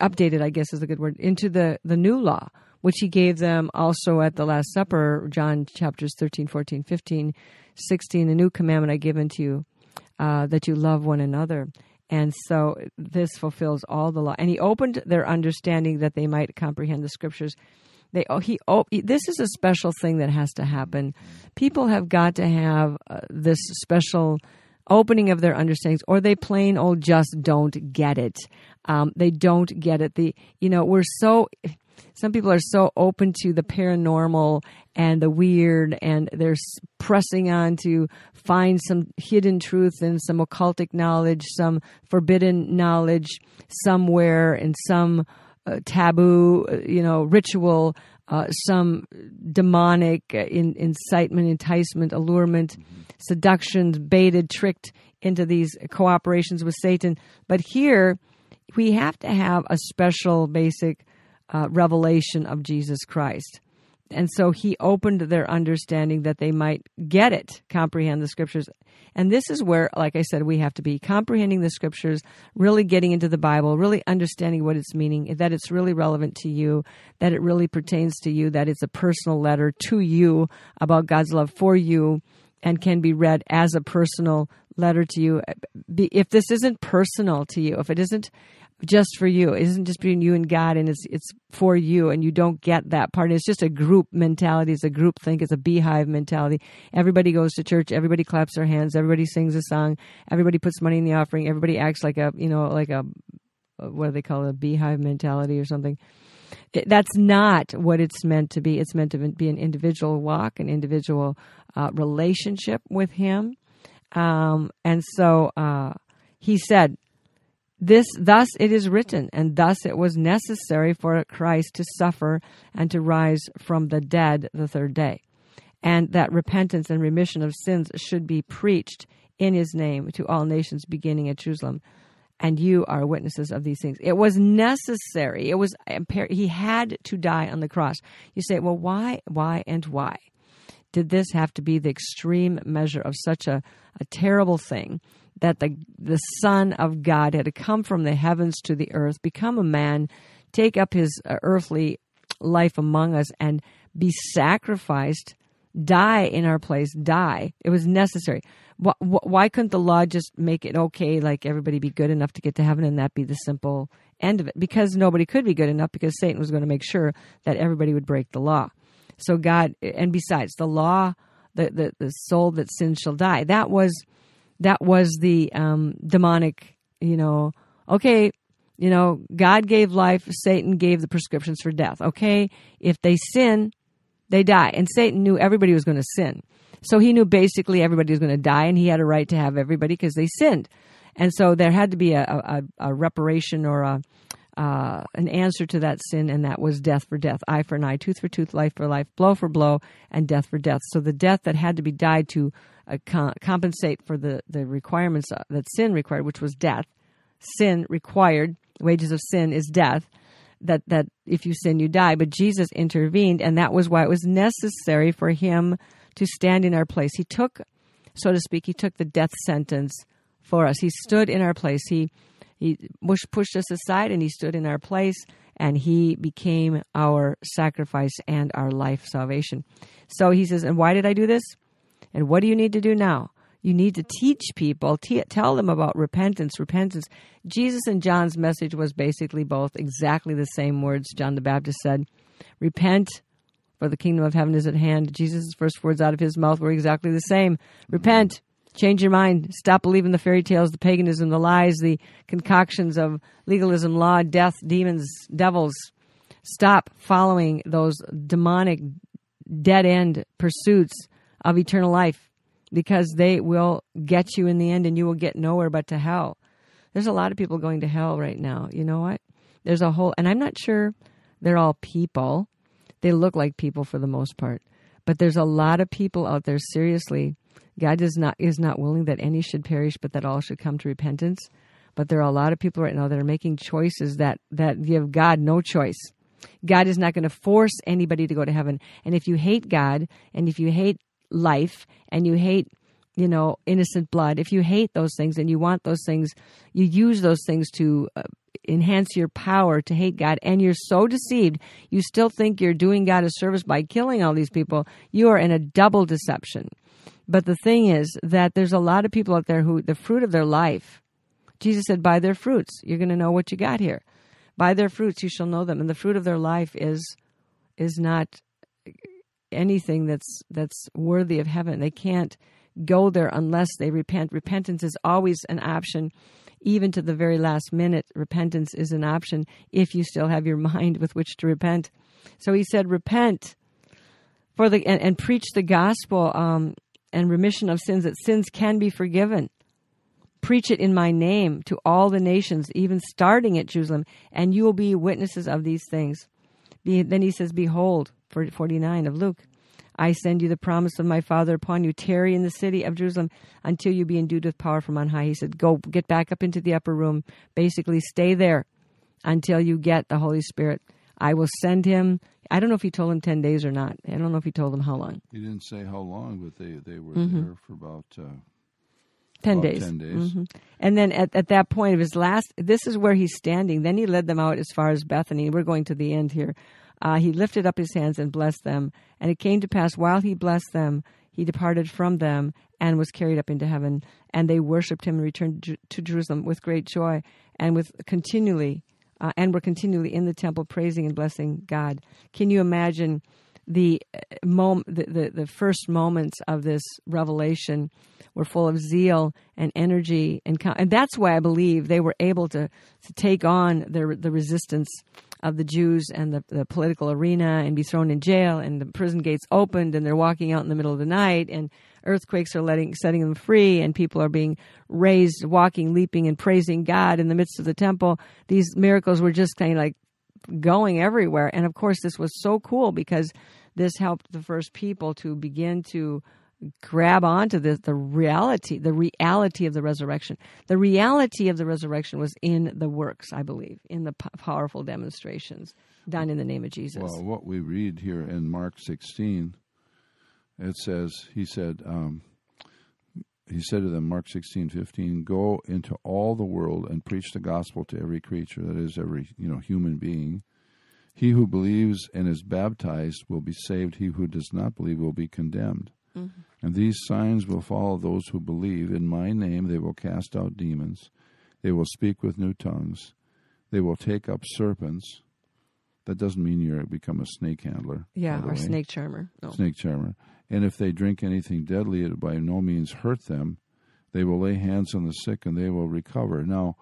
updated. I guess is a good word into the the new law, which he gave them also at the Last Supper, John chapters 13, 14, 15, 16. The new commandment I give unto you uh, that you love one another. And so this fulfills all the law. And he opened their understanding that they might comprehend the scriptures. They oh, he oh this is a special thing that has to happen. People have got to have uh, this special opening of their understandings, or they plain old just don't get it. Um, they don't get it. The you know we're so some people are so open to the paranormal and the weird and they're pressing on to find some hidden truth and some occultic knowledge some forbidden knowledge somewhere in some uh, taboo uh, you know ritual uh, some demonic uh, in, incitement enticement allurement seductions, baited tricked into these cooperations with satan. But here we have to have a special basic uh, revelation of Jesus Christ. And so he opened their understanding that they might get it, comprehend the scriptures. And this is where, like I said, we have to be comprehending the scriptures, really getting into the Bible, really understanding what it's meaning, that it's really relevant to you, that it really pertains to you, that it's a personal letter to you about God's love for you and can be read as a personal letter to you. If this isn't personal to you, if it isn't just for you, it isn't just between you and God, and it's it's for you, and you don't get that part. It's just a group mentality. It's a group think. It's a beehive mentality. Everybody goes to church. Everybody claps their hands. Everybody sings a song. Everybody puts money in the offering. Everybody acts like a you know like a what do they call it, a beehive mentality or something. That's not what it's meant to be. It's meant to be an individual walk, an individual uh, relationship with Him. Um, and so uh, he said, this thus it is written, and thus it was necessary for Christ to suffer and to rise from the dead the third day, and that repentance and remission of sins should be preached in his name to all nations beginning at Jerusalem and you are witnesses of these things. It was necessary. It was he had to die on the cross. You say, well, why, why, and why did this have to be the extreme measure of such a, a terrible thing that the the Son of God had come from the heavens to the earth, become a man, take up his uh, earthly life among us, and be sacrificed, die in our place, die. It was necessary why couldn't the law just make it okay, like everybody be good enough to get to heaven and that be the simple end of it? Because nobody could be good enough because Satan was going to make sure that everybody would break the law. So God, and besides, the law, the, the, the soul that sins shall die. That was, that was the um, demonic, you know, okay, you know, God gave life, Satan gave the prescriptions for death. Okay, if they sin, they die. And Satan knew everybody was going to sin. So he knew basically everybody was going to die, and he had a right to have everybody because they sinned. And so there had to be a, a, a reparation or a, uh, an answer to that sin, and that was death for death, eye for an eye, tooth for tooth, life for life, blow for blow, and death for death. So the death that had to be died to uh, co- compensate for the, the requirements uh, that sin required, which was death. Sin required, wages of sin is death. That, that if you sin, you die. But Jesus intervened, and that was why it was necessary for him to stand in our place. He took, so to speak, he took the death sentence for us. He stood in our place. He he pushed us aside and he stood in our place and he became our sacrifice and our life salvation. So he says, and why did I do this? And what do you need to do now? You need to teach people, t- tell them about repentance. Repentance. Jesus and John's message was basically both exactly the same words John the Baptist said Repent, for the kingdom of heaven is at hand. Jesus' first words out of his mouth were exactly the same. Repent, change your mind, stop believing the fairy tales, the paganism, the lies, the concoctions of legalism, law, death, demons, devils. Stop following those demonic dead end pursuits of eternal life because they will get you in the end and you will get nowhere but to hell. There's a lot of people going to hell right now. You know what? There's a whole, and I'm not sure they're all people. They look like people for the most part. But there's a lot of people out there seriously. God is not is not willing that any should perish, but that all should come to repentance. But there are a lot of people right now that are making choices that that give God no choice. God is not going to force anybody to go to heaven. And if you hate God and if you hate life and you hate you know innocent blood if you hate those things and you want those things you use those things to uh, enhance your power to hate God and you're so deceived, you still think you're doing God a service by killing all these people, you are in a double deception. But the thing is that there's a lot of people out there who the fruit of their life, Jesus said, by their fruits, you're going to know what you got here. By their fruits you shall know them. And the fruit of their life is is not anything that's that's worthy of heaven. They can't go there unless they repent. Repentance is always an option even to the very last minute, repentance is an option if you still have your <laughs> mind with which to repent. So he said, repent for the and, and preach the gospel um, and remission of sins that sins can be forgiven. Preach it in my name to all the nations, even starting at Jerusalem, and you will be witnesses of these things. Be, then he says, Behold, 49 of Luke, I send you the promise of my Father upon you. Tarry in the city of Jerusalem until you be endued with power from on high. He said, Go get back up into the upper room. Basically, stay there until you get the Holy Spirit. I will send him. I don't know if he told him 10 days or not. I don't know if he told them how long. He didn't say how long, but they, they were mm-hmm. there for about. Uh, 10 days. 10 days. Mm-hmm. And then at, at that point of his last, this is where he's standing. Then he led them out as far as Bethany. We're going to the end here uh, he lifted up his hands and blessed them. And it came to pass while he blessed them, he departed from them and was carried up into heaven. And they worshipped him and returned to, Jerusalem with great joy and with continually, uh, and were continually in the temple praising and blessing God. Can you imagine the uh, mom, the, the, the first moments of this revelation were full of zeal and energy, and and that's why I believe they were able to to take on the the resistance of the Jews and the, the political arena and be thrown in jail and the prison gates opened and they're walking out in the middle of the night and earthquakes are letting setting them free and people are being raised walking leaping and praising God in the midst of the temple. These miracles were just kind of like going everywhere. And of course this was so cool because this helped the first people to begin to grab onto the, the reality, the reality of the resurrection. The reality of the resurrection was in the works, I believe, in the p- powerful demonstrations done in the name of Jesus. Well, what we read here in Mark 16, it says, he said, um, he said to them, Mark 16, 15, go into all the world and preach the gospel to every creature, that is, every you know human being. He who believes and is baptized will be saved. He who does not believe will be condemned. Mm-hmm. And these signs will follow those who believe. In my name they will cast out demons. They will speak with new tongues. They will take up serpents. That doesn't mean you become a snake handler. Yeah, or way. snake charmer. No. Snake charmer. And if they drink anything deadly, it by no means hurt them. They will lay hands on the sick and they will recover. Now,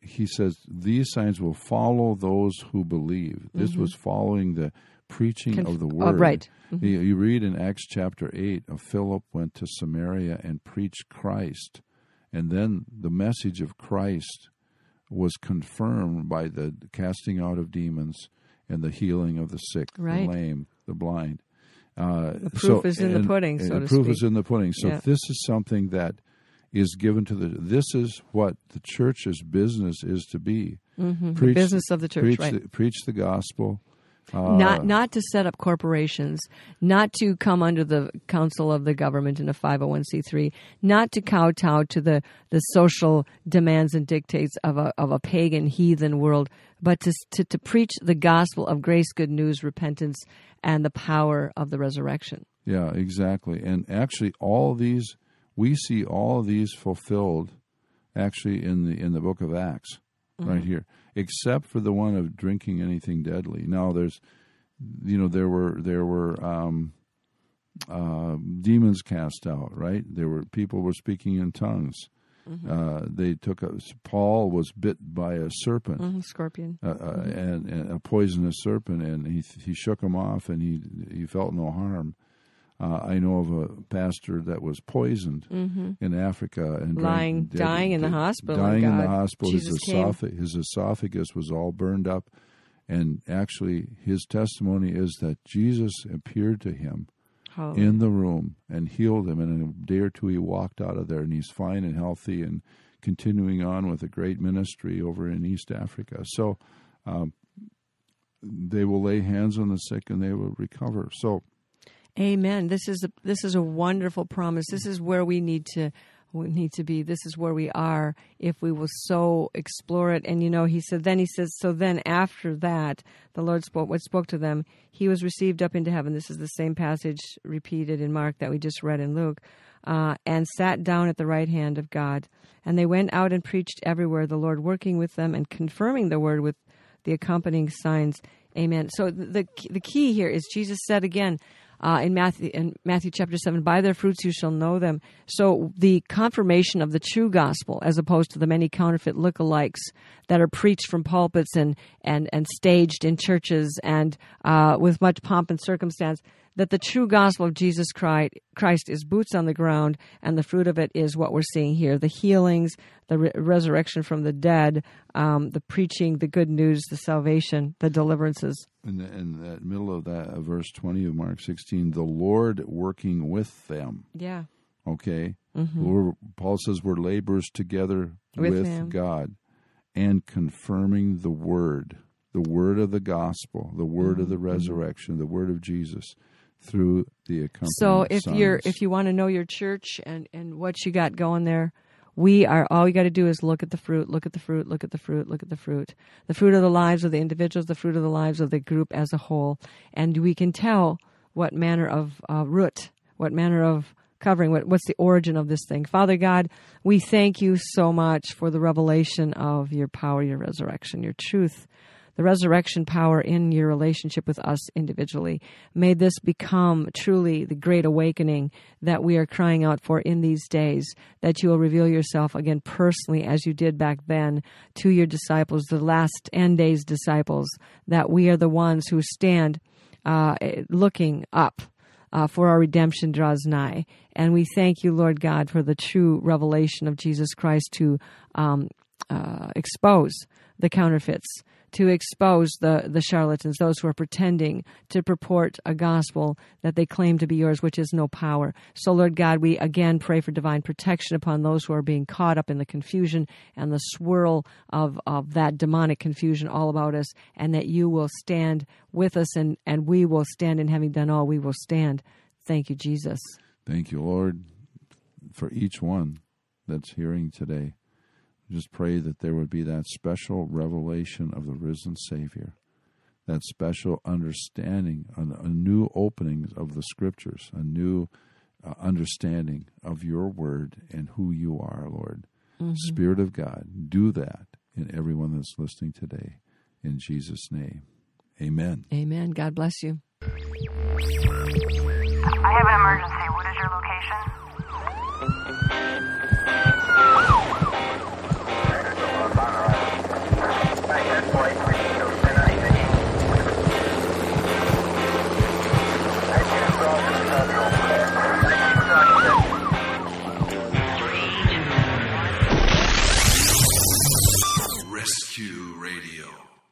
he says these signs will follow those who believe. This mm-hmm. was following the preaching Conf- of the word. Oh, right. Mm-hmm. You, you read in Acts chapter 8 of Philip went to Samaria and preached Christ. And then the message of Christ was confirmed by the casting out of demons and the healing of the sick, right. the lame, the blind. Uh, the proof so, is in and, the pudding, so the proof speak. is in the pudding. So yeah. this is something that is given to the. This is what the church's business is to be. Mm-hmm. Preach, the business of the church, preach right? The, preach the gospel, uh, not not to set up corporations, not to come under the council of the government in a 501c3, not to kowtow to the, the social demands and dictates of a of a pagan heathen world, but to, to to preach the gospel of grace, good news, repentance, and the power of the resurrection. Yeah, exactly. And actually, all these we see all of these fulfilled, actually in the in the book of Acts, mm-hmm. right here except for the one of drinking anything deadly. Now there's, you know, there were there were um, uh, demons cast out. Right, there were people were speaking in tongues. Mm-hmm. Uh, they took a, Paul was bit by a serpent, mm-hmm, scorpion, uh, uh mm-hmm. and, and, a poisonous serpent, and he he shook him off, and he he felt no harm. Uh, I know of a pastor that was poisoned mm-hmm. in Africa and lying, dying in the hospital. Dying in the hospital. his, esophagus, his esophagus was all burned up, and actually, his testimony is that Jesus appeared to him in the room and healed him. And in a day or two, he walked out of there, and he's fine and healthy, and continuing on with a great ministry over in East Africa. So. Um, they will lay hands on the sick and they will recover. So, Amen. This is a this is a wonderful promise. This is where we need to we need to be. This is where we are if we will so explore it. And you know, he said. Then he says. So then after that, the Lord spoke. What spoke to them? He was received up into heaven. This is the same passage repeated in Mark that we just read in Luke. Uh, and sat down at the right hand of God. And they went out and preached everywhere, the Lord working with them and confirming the word with the accompanying signs. Amen. So the the key here is Jesus said again, uh, in Matthew in Matthew chapter seven, by their fruits you shall know them. So the confirmation of the true gospel, as opposed to the many counterfeit lookalikes that are preached from pulpits and and and staged in churches and uh, with much pomp and circumstance that the true gospel of Jesus Christ is boots on the ground, and the fruit of it is what we're seeing here the healings, the re- resurrection from the dead, um, the preaching, the good news, the salvation, the deliverances. In the, in the middle of that, uh, verse 20 of Mark 16, the Lord working with them. Yeah. Okay. Mm-hmm. Paul says we're laborers together with, with God and confirming the word, the word of the gospel, the word mm-hmm. of the mm-hmm. resurrection, the word of Jesus through the accompanying So if signs. you're if you want to know your church and and what you got going there, we are all you got to do is look at the fruit, look at the fruit, look at the fruit, look at the fruit. The fruit of the lives of the individuals, the fruit of the lives of the group as a whole, and we can tell what manner of uh, root, what manner of covering what, what's the origin of this thing. Father God, we thank you so much for the revelation of your power, your resurrection, your truth the resurrection power in your relationship with us individually. May this become truly the great awakening that we are crying out for in these days, that you will reveal yourself again personally as you did back then to your disciples, the last end days disciples, that we are the ones who stand uh, looking up. Uh, for our redemption draws nigh. And we thank you, Lord God, for the true revelation of Jesus Christ to um, uh, expose the counterfeits to expose the, the charlatans, those who are pretending to purport a gospel that they claim to be yours, which is no power. So, Lord God, we again pray for divine protection upon those who are being caught up in the confusion and the swirl of, of that demonic confusion all about us, and that you will stand with us and, and we will stand, and having done all, we will stand. Thank you, Jesus. Thank you, Lord, for each one that's hearing today. Just pray that there would be that special revelation of the risen Savior, that special understanding, a, a new opening of the Scriptures, a new uh, understanding of your word and who you are, Lord. Mm-hmm. Spirit of God, do that in everyone that's listening today. In Jesus' name, amen. Amen. God bless you. I have an emergency. What is your location?